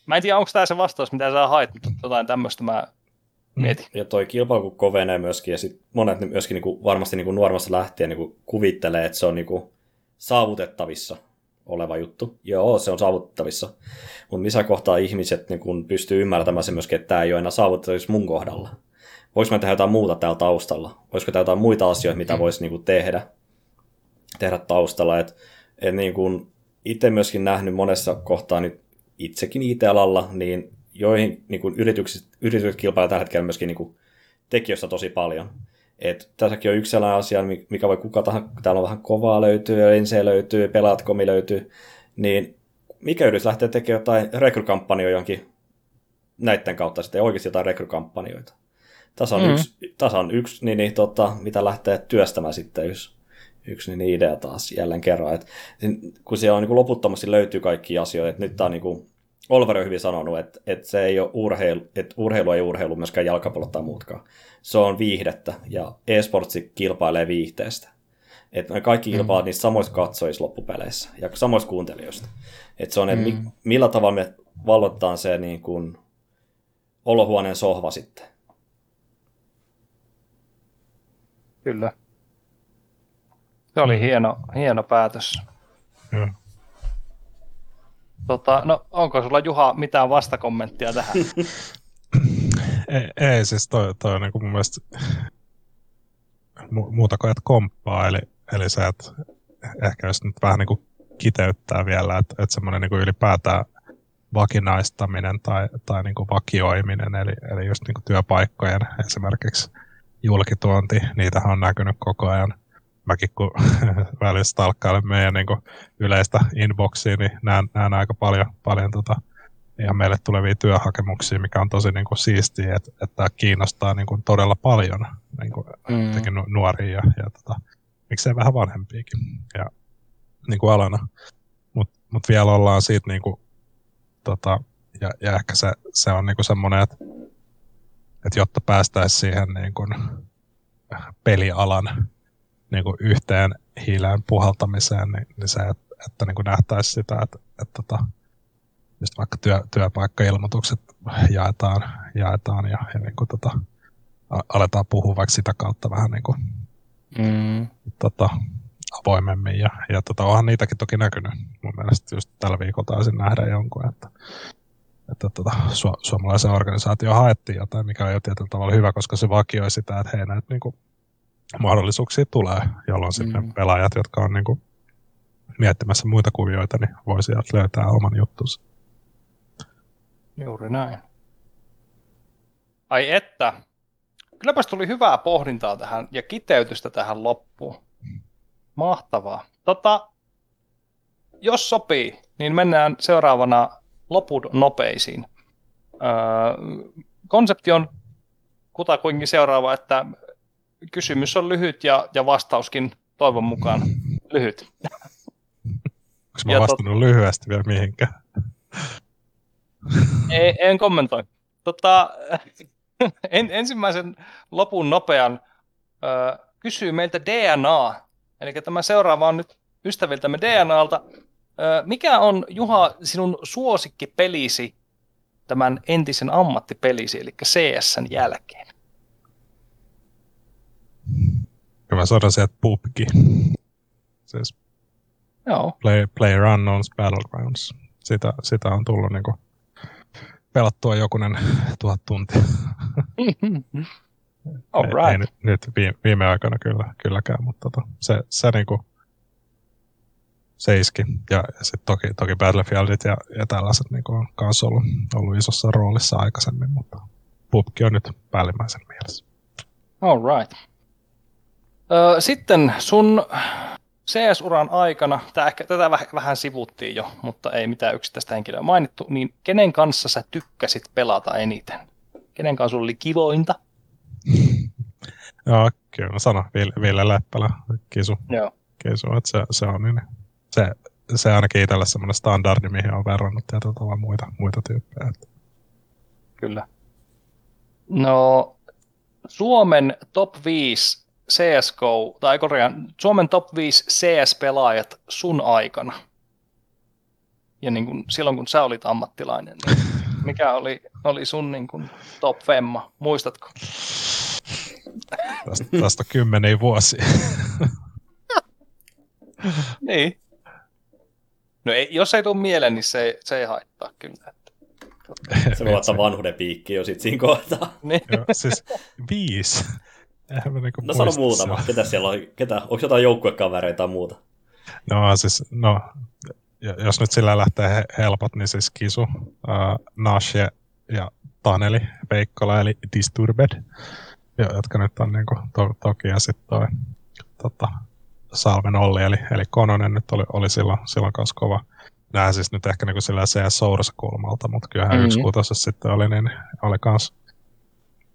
Mä en tiedä, onko tämä se vastaus, mitä sä hait, mutta jotain tämmöistä mä mietin. Ja toi kilpailu kun kovenee myöskin, ja sit monet myöskin niin kuin, varmasti niin kuin nuoremmasta lähtien niin kuin kuvittelee, että se on niin kuin saavutettavissa oleva juttu. Joo, se on saavutettavissa. Mutta missä kohtaa ihmiset niin kun pystyy ymmärtämään se myöskin, että tämä ei ole enää saavutettavissa mun kohdalla. Voisiko mä tehdä jotain muuta täällä taustalla? Voisiko tehdä jotain muita asioita, mitä voisi niin kuin tehdä, tehdä taustalla? Et, et niin kuin itse myöskin nähnyt monessa kohtaa nyt itsekin IT-alalla, niin joihin niin kuin yritykset, yritykset kilpailevat tällä hetkellä myöskin niin kuin tekijöistä tosi paljon. Et tässäkin on yksi sellainen asia, mikä voi kuka tahansa, täällä on vähän kovaa löytyy, Ense löytyy, Pelaat.comi löytyy, niin mikä yritys lähtee tekemään jotain rekrykampanjoita jonkin näiden kautta sitten, oikeasti jotain rekrykampanjoita. Tässä on mm. yksi, tässä on yksi niin, niin, tota, mitä lähtee työstämään sitten yksi, yksi niin, idea taas jälleen kerran. Et, kun siellä on niin kuin loputtomasti löytyy kaikki asioita, että nyt tämä on niin kuin, Olver on hyvin sanonut, että, että se ei ole urheilu, että urheilu ei urheilu myöskään jalkapallo tai muutkaan. Se on viihdettä ja e-sportsi kilpailee viihteestä. Että kaikki mm. kilpailevat mm. niistä samoista katsojista loppupeleissä ja samoista kuuntelijoista. Että se on, että mm. millä tavalla me valvotaan se niin kuin olohuoneen sohva sitten. Kyllä. Se oli hieno, hieno päätös. Mm. Tota, no, onko sulla Juha mitään vastakommenttia tähän? (laughs) ei, ei, siis toi, toi on niin mun mielestä mu- muuta kuin, että komppaa, eli, eli se, että ehkä jos nyt vähän niin kuin kiteyttää vielä, että, että semmoinen niin kuin ylipäätään vakinaistaminen tai, tai niin kuin vakioiminen, eli, eli just niin kuin työpaikkojen esimerkiksi julkituonti, niitähän on näkynyt koko ajan mäkin kun (laughs) välillä stalkkailen meidän niin yleistä inboxia, niin näen, näen aika paljon, paljon tota, ihan meille tulevia työhakemuksia, mikä on tosi niin kuin, siistiä, että, että kiinnostaa niin kuin, todella paljon niin kuin, mm. nuoria ja, ja tota, miksei vähän vanhempiakin ja, niin kuin alana. Mutta mut vielä ollaan siitä, niin kuin, tota, ja, ja ehkä se, se on niin kuin semmoinen, että, että jotta päästäisiin siihen niin kuin, pelialan niin kuin yhteen hiileen puhaltamiseen, niin, niin se, että, että niin kuin nähtäisi sitä, että, että, että just vaikka työ, työpaikkailmoitukset jaetaan, jaetaan ja, ja niin kuin tota, aletaan puhua vaikka sitä kautta vähän niin kuin, mm. tota, avoimemmin. Ja, ja tota, onhan niitäkin toki näkynyt. Mun mielestä just tällä viikolla taisin nähdä jonkun, että, että tota, su- suomalaisen organisaatio haettiin jotain, mikä on jo tietyllä tavalla hyvä, koska se vakioi sitä, että hei näitä niin kuin, mahdollisuuksia tulee, jolloin mm. sitten pelaajat, jotka on niin kuin miettimässä muita kuvioita, niin voi sieltä löytää oman juttunsa. Juuri näin. Ai että, kylläpäs tuli hyvää pohdintaa tähän ja kiteytystä tähän loppuun. Mahtavaa. Tota, jos sopii, niin mennään seuraavana loput nopeisiin. Öö, konsepti on kutakuinkin seuraava, että kysymys on lyhyt ja, ja vastauskin toivon mukaan lyhyt. Onko mä vastannut tot... lyhyesti vielä mihinkään? Ei, en kommentoi. Tota, (laughs) en, ensimmäisen lopun nopean ö, kysyy meiltä DNA. Eli tämä seuraava on nyt ystäviltämme DNAlta. Ö, mikä on, Juha, sinun suosikkipelisi tämän entisen ammattipelisi, eli CSn jälkeen? Kyllä mä sanoisin, että PUBG. Siis Joo. Play, Player Unknowns Battlegrounds. Sitä, sitä on tullut niinku pelattua jokunen tuhat tuntia. (laughs) All right. ei, ei nyt, nyt viime, viime aikoina kyllä, kylläkään, mutta tota, se, se niinku se iski. Ja, ja sitten toki, toki Battlefieldit ja, ja tällaiset niinku on kanssa ollut, ollut isossa roolissa aikaisemmin, mutta PUBG on nyt päällimmäisen mielessä. All right. Sitten sun CS-uran aikana, tää ehkä, tätä vähän sivuttiin jo, mutta ei mitään yksittäistä henkilöä mainittu, niin kenen kanssa sä tykkäsit pelata eniten? Kenen kanssa sulla oli kivointa? Joo, kyllä mä sanon, Ville, Ville Leppälä, Kisu. Joo. Kisu, että se, se on niin se, se ainakin itselle semmoinen standardi, mihin on verrannut tietyllä tavalla muita, muita tyyppejä. Kyllä. No, Suomen top 5 CSGO, tai korjaan, Suomen top 5 CS-pelaajat sun aikana. Ja niin kun, silloin kun sä olit ammattilainen, niin (laughs) mikä oli, oli sun niin kun, top femma, muistatko? tästä, tästä kymmeniä vuosia. (laughs) Niin. No ei, jos ei tule mieleen, niin se, ei- se ei haittaa kyllä. Että, Se voi ottaa vanhuuden piikki jo sit siinä kohtaa. niin. Joo, siis viisi. Niinku No sano muutama. Ketä siellä on? Ketä? Onko jotain joukkuekavereita tai muuta? No siis, no, ja- jos nyt sillä lähtee he- helpot, niin siis Kisu, uh, Nashe ja Taneli Veikkola, eli Disturbed, jo- jotka nyt on niinku to, toki, ja sitten toi tota, Salven Olli, eli, eli Kononen nyt oli, oli silloin, silloin kanssa kova. Nämä siis nyt ehkä niinku sillä CS Source kulmalta, mutta kyllähän Mhm. mm-hmm. yksi sitten oli, niin oli kans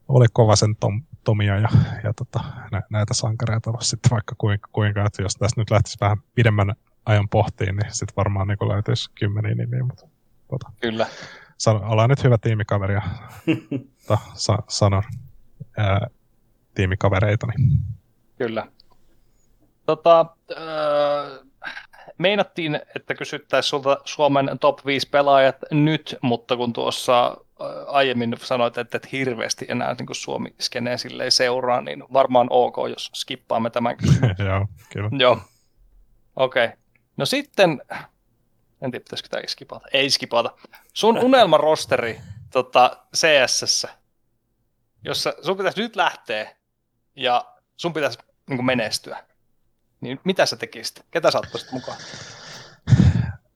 oli kova sen Tom, Tomia ja, ja tota, nä, näitä sankareita olisi sitten vaikka kuinka, kuinka, että jos tästä nyt lähtisi vähän pidemmän ajan pohtiin, niin sitten varmaan niin löytyisi kymmeniä nimiä, mutta tota, Kyllä. san, ollaan nyt hyvä tiimikaveri ja (laughs) tota, sa, sanon ää, tiimikavereitani. Kyllä. Tota, öö, meinattiin, että kysyttäisiin sulta Suomen top 5 pelaajat nyt, mutta kun tuossa öö, aiemmin sanoit, että et hirveästi enää niin Suomi-skeneen silleen seuraa, niin varmaan ok, jos skippaamme tämän kysymyksen. (laughs) Joo, kyllä. Joo. Okei. Okay. No sitten, en tiedä pitäisikö tämä skipata. Ei skipata. Sun (laughs) unelmarosteri tota, CSS, jossa sun pitäisi nyt lähteä ja sun pitäisi niin menestyä. Niin mitä sä tekisit? Ketä sä ottaisit mukaan?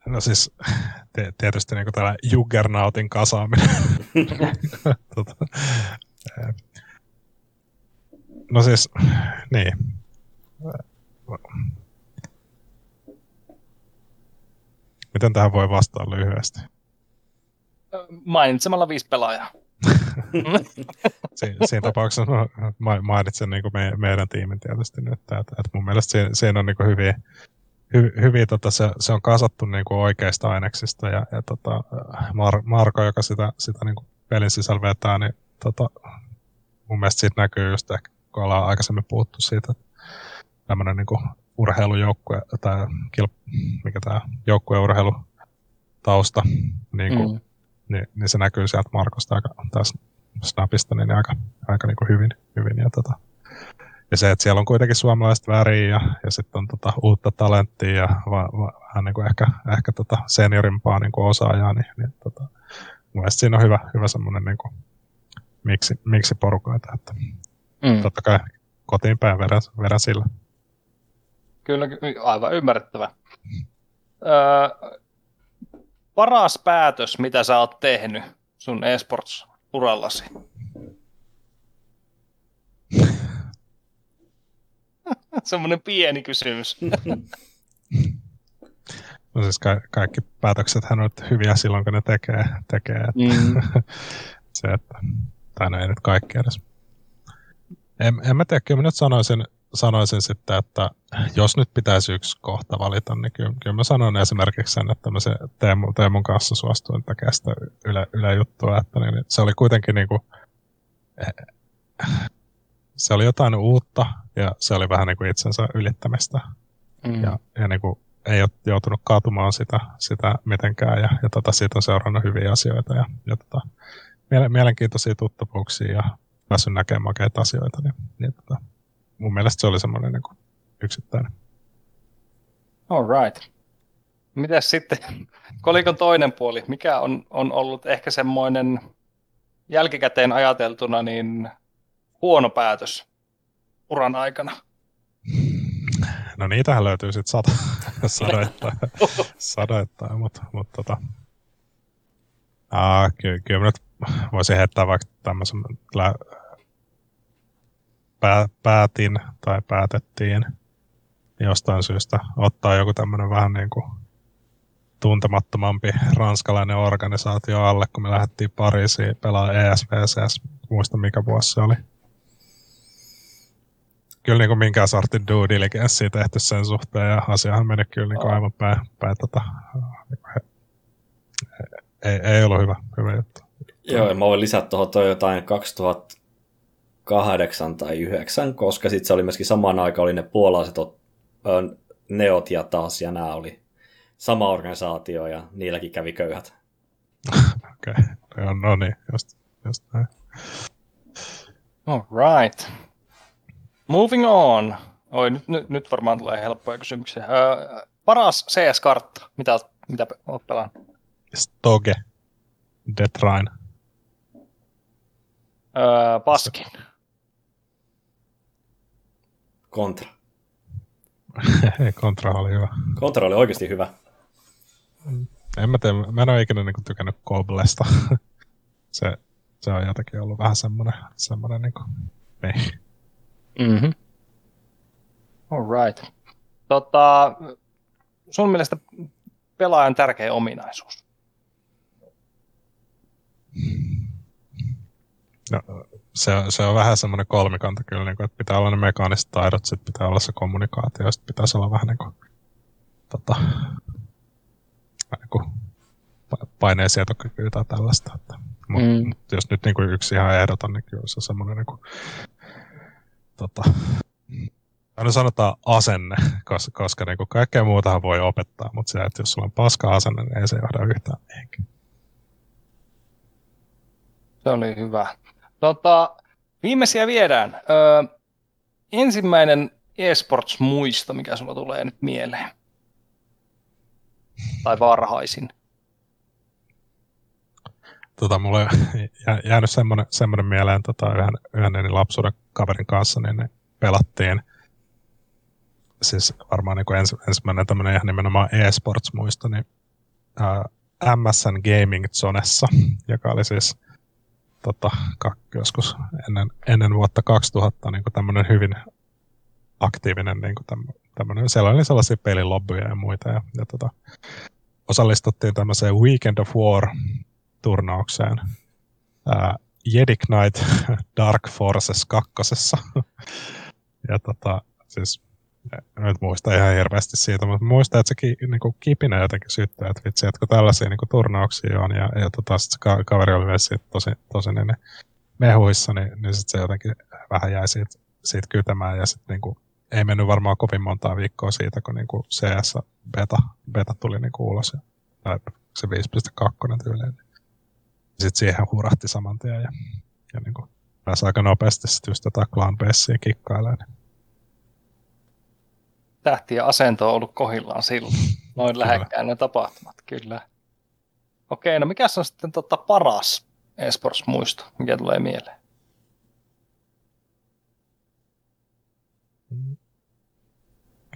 No siis te, tietysti niin tällä Juggernautin kasaaminen. (laughs) tota, no siis, niin. Miten tähän voi vastata lyhyesti? Mainitsemalla viisi pelaajaa. (laughs) Si- siinä tapauksessa ma- mainitsen niin kuin me- meidän tiimin tietysti nyt, että, että mun mielestä siinä, siinä on niin kuin hyviä, hy, hyviä tota, se, se, on kasattu niin kuin oikeista aineksista ja, ja tota, Mar- Marko, joka sitä, sitä niin kuin pelin sisällä vetää, niin tota, mun mielestä siitä näkyy just ehkä, kun ollaan aikaisemmin puhuttu siitä, että tämmöinen niin urheilujoukkue, tai kilp, mikä tämä joukkueurheilu tausta, niin kuin, Mm. Niin, niin se näkyy sieltä Markosta aika tässä Snapista niin aika, aika niin kuin hyvin. hyvin ja, tota, ja se, että siellä on kuitenkin suomalaiset väriä ja, ja sitten on tota, uutta talenttia ja va, va, vähän niin kuin ehkä, ehkä tota seniorimpaa niin kuin osaajaa, niin, niin tota, mun mielestä siinä on hyvä, hyvä semmoinen niin kuin, miksi, miksi porukoita, että Mm. totta kai kotiin päin vedän, vedän sillä. Kyllä, ky- aivan ymmärrettävä. Öö, paras päätös, mitä sä oot tehnyt sun esports-urallasi? (laughs) Semmoinen pieni kysymys. No siis ka- kaikki päätökset on hyviä silloin, kun ne tekee. tekee että Mm. (laughs) se, että, tai no ei nyt kaikki edes. En, en mä tiedä, kyllä mä nyt sanoisin, sanoisin sitten, että jos nyt pitäisi yksi kohta valita, niin kyllä, kyllä mä sanon esimerkiksi sen, että mä se Teemu, Teemun kanssa suostuin tekemään sitä yle, yle juttua, että niin, se oli kuitenkin niin kuin, se oli jotain uutta ja se oli vähän niin kuin itsensä ylittämistä Mm. ja, ja niin kuin, ei ole joutunut kaatumaan sitä, sitä mitenkään ja, ja tota, siitä on seurannut hyviä asioita ja, ja tota, miele- mielenkiintoisia tuttavuuksia ja päässyt näkemään makeita asioita, niin, niin tota, mun mielestä se oli semmoinen niin yksittäinen. All right. Mitäs sitten kolikon toinen puoli? Mikä on, on ollut ehkä semmoinen jälkikäteen ajateltuna niin huono päätös uran aikana? No niitähän löytyy sitten sata, (laughs) sadoittain, sadoittain mutta mut, tota, aa, ky, kyllä mä nyt voisin heittää vaikka tämmöisen, lä, pää, päätin tai päätettiin jostain syystä ottaa joku tämmöinen vähän niin kuin tuntemattomampi ranskalainen organisaatio alle, kun me lähdettiin Pariisiin pelaamaan ESVCS, muista mikä vuosi se oli. kyllä niin kuin minkään sortin due diligenssiä tehty sen suhteen, ja asiahan meni kyllä niin kuin aivan päin, päin tota, ei, ei ollut hyvä, hyvä juttu. Joo, ja mä voin lisätä tuohon toi jotain 2008 tai 9, koska sitten se oli myöskin samaan aikaan oli ne puolaiset neot ja taas, ja nämä oli sama organisaatio, ja niilläkin kävi köyhät. (laughs) Okei, okay. no niin, just, just näin. All right. Moving on. Oi, nyt, nyt, nyt varmaan tulee helppoja kysymyksiä. Öö, paras CS-kartta, mitä, mitä olet pelannut? Stoge. Deathrain. Öö, paskin. Kontra. Kontra (laughs) oli hyvä. Kontra oli oikeasti hyvä. En mä tiedä, mä en ole ikinä niin tykännyt Koblesta. (laughs) se, se on jotenkin ollut vähän semmoinen, semmoinen niin kuin, ei. Mm-hmm. All right. Tota, sun mielestä pelaajan tärkeä ominaisuus? No, se, se on vähän semmoinen kolmikanta kyllä, niin kuin, että pitää olla ne mekaaniset taidot, sitten pitää olla se kommunikaatio, sitten pitäisi olla vähän niin kuin, tota, niin kuin paineensietokykyä tai tällaista. Että, mut, mm. mut jos nyt niin kuin yksi ihan ehdoton, niin kyllä se on semmoinen niin kuin, tota, aina sanotaan asenne, koska, koska niin kuin kaikkea muutahan voi opettaa, mutta se, että jos sulla on paska asenne, niin ei se johda yhtään mihinkään. Se oli hyvä. Tota, viimeisiä viedään. Öö, ensimmäinen eSports-muisto, mikä sulla tulee nyt mieleen? Tai varhaisin? Tota, mulle on jäänyt semmoinen, semmoinen mieleen tota, yhden, yhden lapsuuden kaverin kanssa, niin ne pelattiin siis varmaan niin ens, ensimmäinen tämmöinen ihan nimenomaan eSports-muisto, niin ää, MSN Gaming Zonessa, joka oli siis tota, joskus ennen, ennen vuotta 2000 niin tämmöinen hyvin aktiivinen niin tämmöinen, siellä oli sellaisia pelilobbyja ja muita ja, ja tota, osallistuttiin tämmöiseen Weekend of War turnaukseen Jedi Knight (laughs) Dark Forces kakkosessa. (laughs) ja tota, siis nyt muista ihan hirveästi siitä, mutta muista, että se ki, niinku, kipinä jotenkin syttää, että vitsi, että kun tällaisia niinku, turnauksia on, ja, ja tota, sit se ka- kaveri oli myös tosi, tosi niin, mehuissa, niin, niin sit se jotenkin vähän jäi siitä, siitä kytämään, ja sitten niinku, ei mennyt varmaan kovin montaa viikkoa siitä, kun niinku CS beta, beta tuli niinku ulos, ja, tai se 5.2 tyyliin. Sitten siihen hurahti saman tien, ja, ja niinku, pääsi aika nopeasti sitten just tätä clan kikkailemaan. Niin tähti ja asento on ollut kohillaan silloin. Noin lähekkään ne tapahtumat, kyllä. Okei, no mikä on sitten tota paras esports-muisto, mikä tulee mieleen?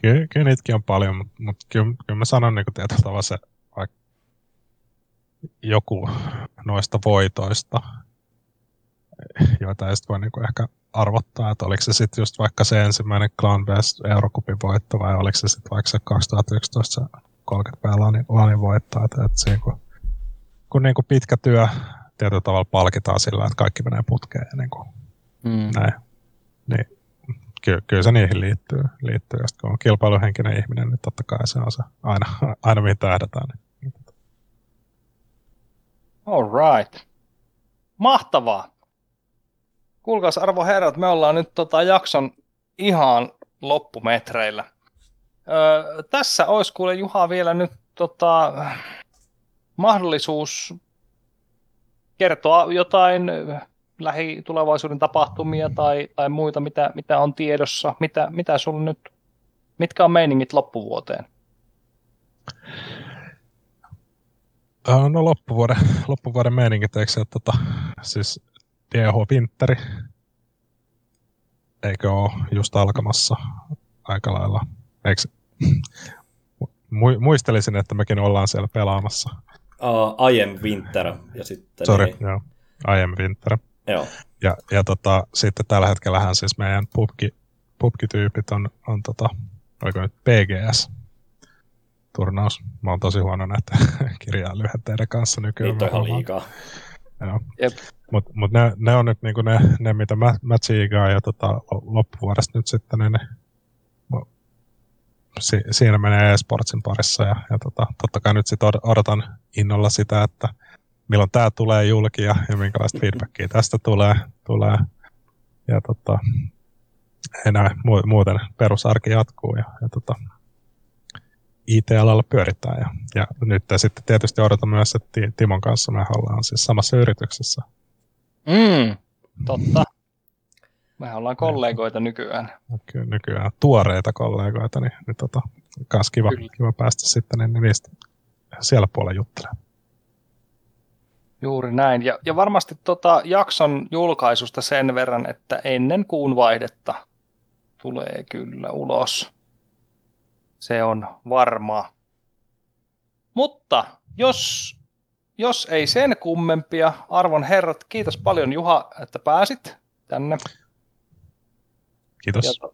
Kyllä, kyllä niitäkin on paljon, mutta, mutta kyllä, kyllä mä sanon niin tietyllä tavalla se vaikka joku noista voitoista, joita ei voi niin ehkä arvottaa, että oliko se sitten just vaikka se ensimmäinen Clan Best Eurocupin voitto vai oliko se sitten vaikka se 2011 se 30 päivää lanin, voitto, että, että siinä, kun, kun niin kuin pitkä työ tietyllä tavalla palkitaan sillä, että kaikki menee putkeen ja niin kuin, mm. näin, niin ky, kyllä se niihin liittyy. liittyy. Ja kun on kilpailuhenkinen ihminen, niin totta kai se on se aina, (laughs) aina mihin tähdätään. Niin. All right. Mahtavaa. Kuulkaas arvo herrat, me ollaan nyt tota jakson ihan loppumetreillä. Öö, tässä olisi kuule Juha vielä nyt tota, mahdollisuus kertoa jotain lähitulevaisuuden tapahtumia tai, tai muita, mitä, mitä on tiedossa. Mitä, mitä sulla nyt, mitkä on meiningit loppuvuoteen? No loppuvuoden, loppuvuoden meiningit, eikö se, tota, siis DH Winteri, eikö ole just alkamassa aika lailla? Eikö, muistelisin, että mekin ollaan siellä pelaamassa. Uh, I am Winter. Ja sitten Sorry, niin... joo. I am Winter. Joo. Ja, ja tota, sitten tällä hetkellähän siis meidän pubki, pubki-tyypit on, on tota, oliko nyt PGS, turnaus. Mä oon tosi huono näitä (laughs) kirjaa lyhenteiden kanssa nykyään. Niitä on ihan liikaa. Joo. Jep. Mutta mut ne, ne, on nyt niinku ne, ne, mitä mä, mä tsiigaan ja tota, loppuvuodesta nyt sitten ne, ne si, siinä menee eSportsin parissa ja, ja tota, totta kai nyt sitten odotan innolla sitä, että milloin tämä tulee julki ja, ja minkälaista feedbackia tästä tulee. tulee. Ja tota, enää muuten perusarki jatkuu ja, ja tota, IT-alalla pyöritään. Ja, ja nyt sitten tietysti odotan myös, että Timon kanssa me ollaan siis samassa yrityksessä. Mm, totta. Mehän ollaan kollegoita nykyään. Kyllä, nykyään tuoreita kollegoita, niin, niin tota, kans kiva, kiva päästä sitten niin niistä siellä puolella juttelemaan. Juuri näin. Ja, ja varmasti tota jakson julkaisusta sen verran, että ennen kuun vaihdetta tulee kyllä ulos. Se on varmaa. Mutta jos, jos ei sen kummempia, arvon herrat, kiitos paljon Juha, että pääsit tänne. Kiitos. Ja,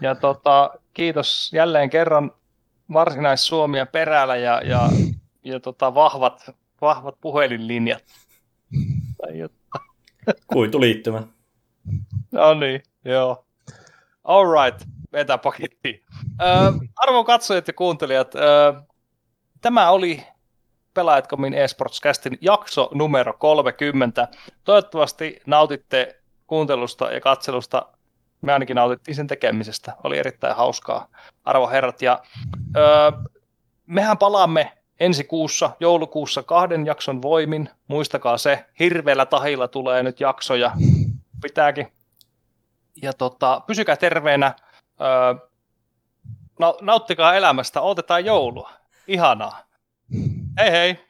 ja tota, kiitos jälleen kerran varsinais-Suomia perällä ja, ja, ja tota, vahvat, vahvat puhelinlinjat. Kuituliittymä. no niin, joo. All right, vetä paketti. Äh, arvon katsojat ja kuuntelijat, äh, tämä oli Pelaajatkomin eSportscastin jakso numero 30. Toivottavasti nautitte kuuntelusta ja katselusta. Me ainakin nautittiin sen tekemisestä. Oli erittäin hauskaa, arvo herrat. Ja, öö, mehän palaamme ensi kuussa, joulukuussa kahden jakson voimin. Muistakaa se, hirveällä tahilla tulee nyt jaksoja. Pitääkin. Ja tota, pysykää terveenä. Öö, nauttikaa elämästä, otetaan joulua. Ihanaa. Hei hei!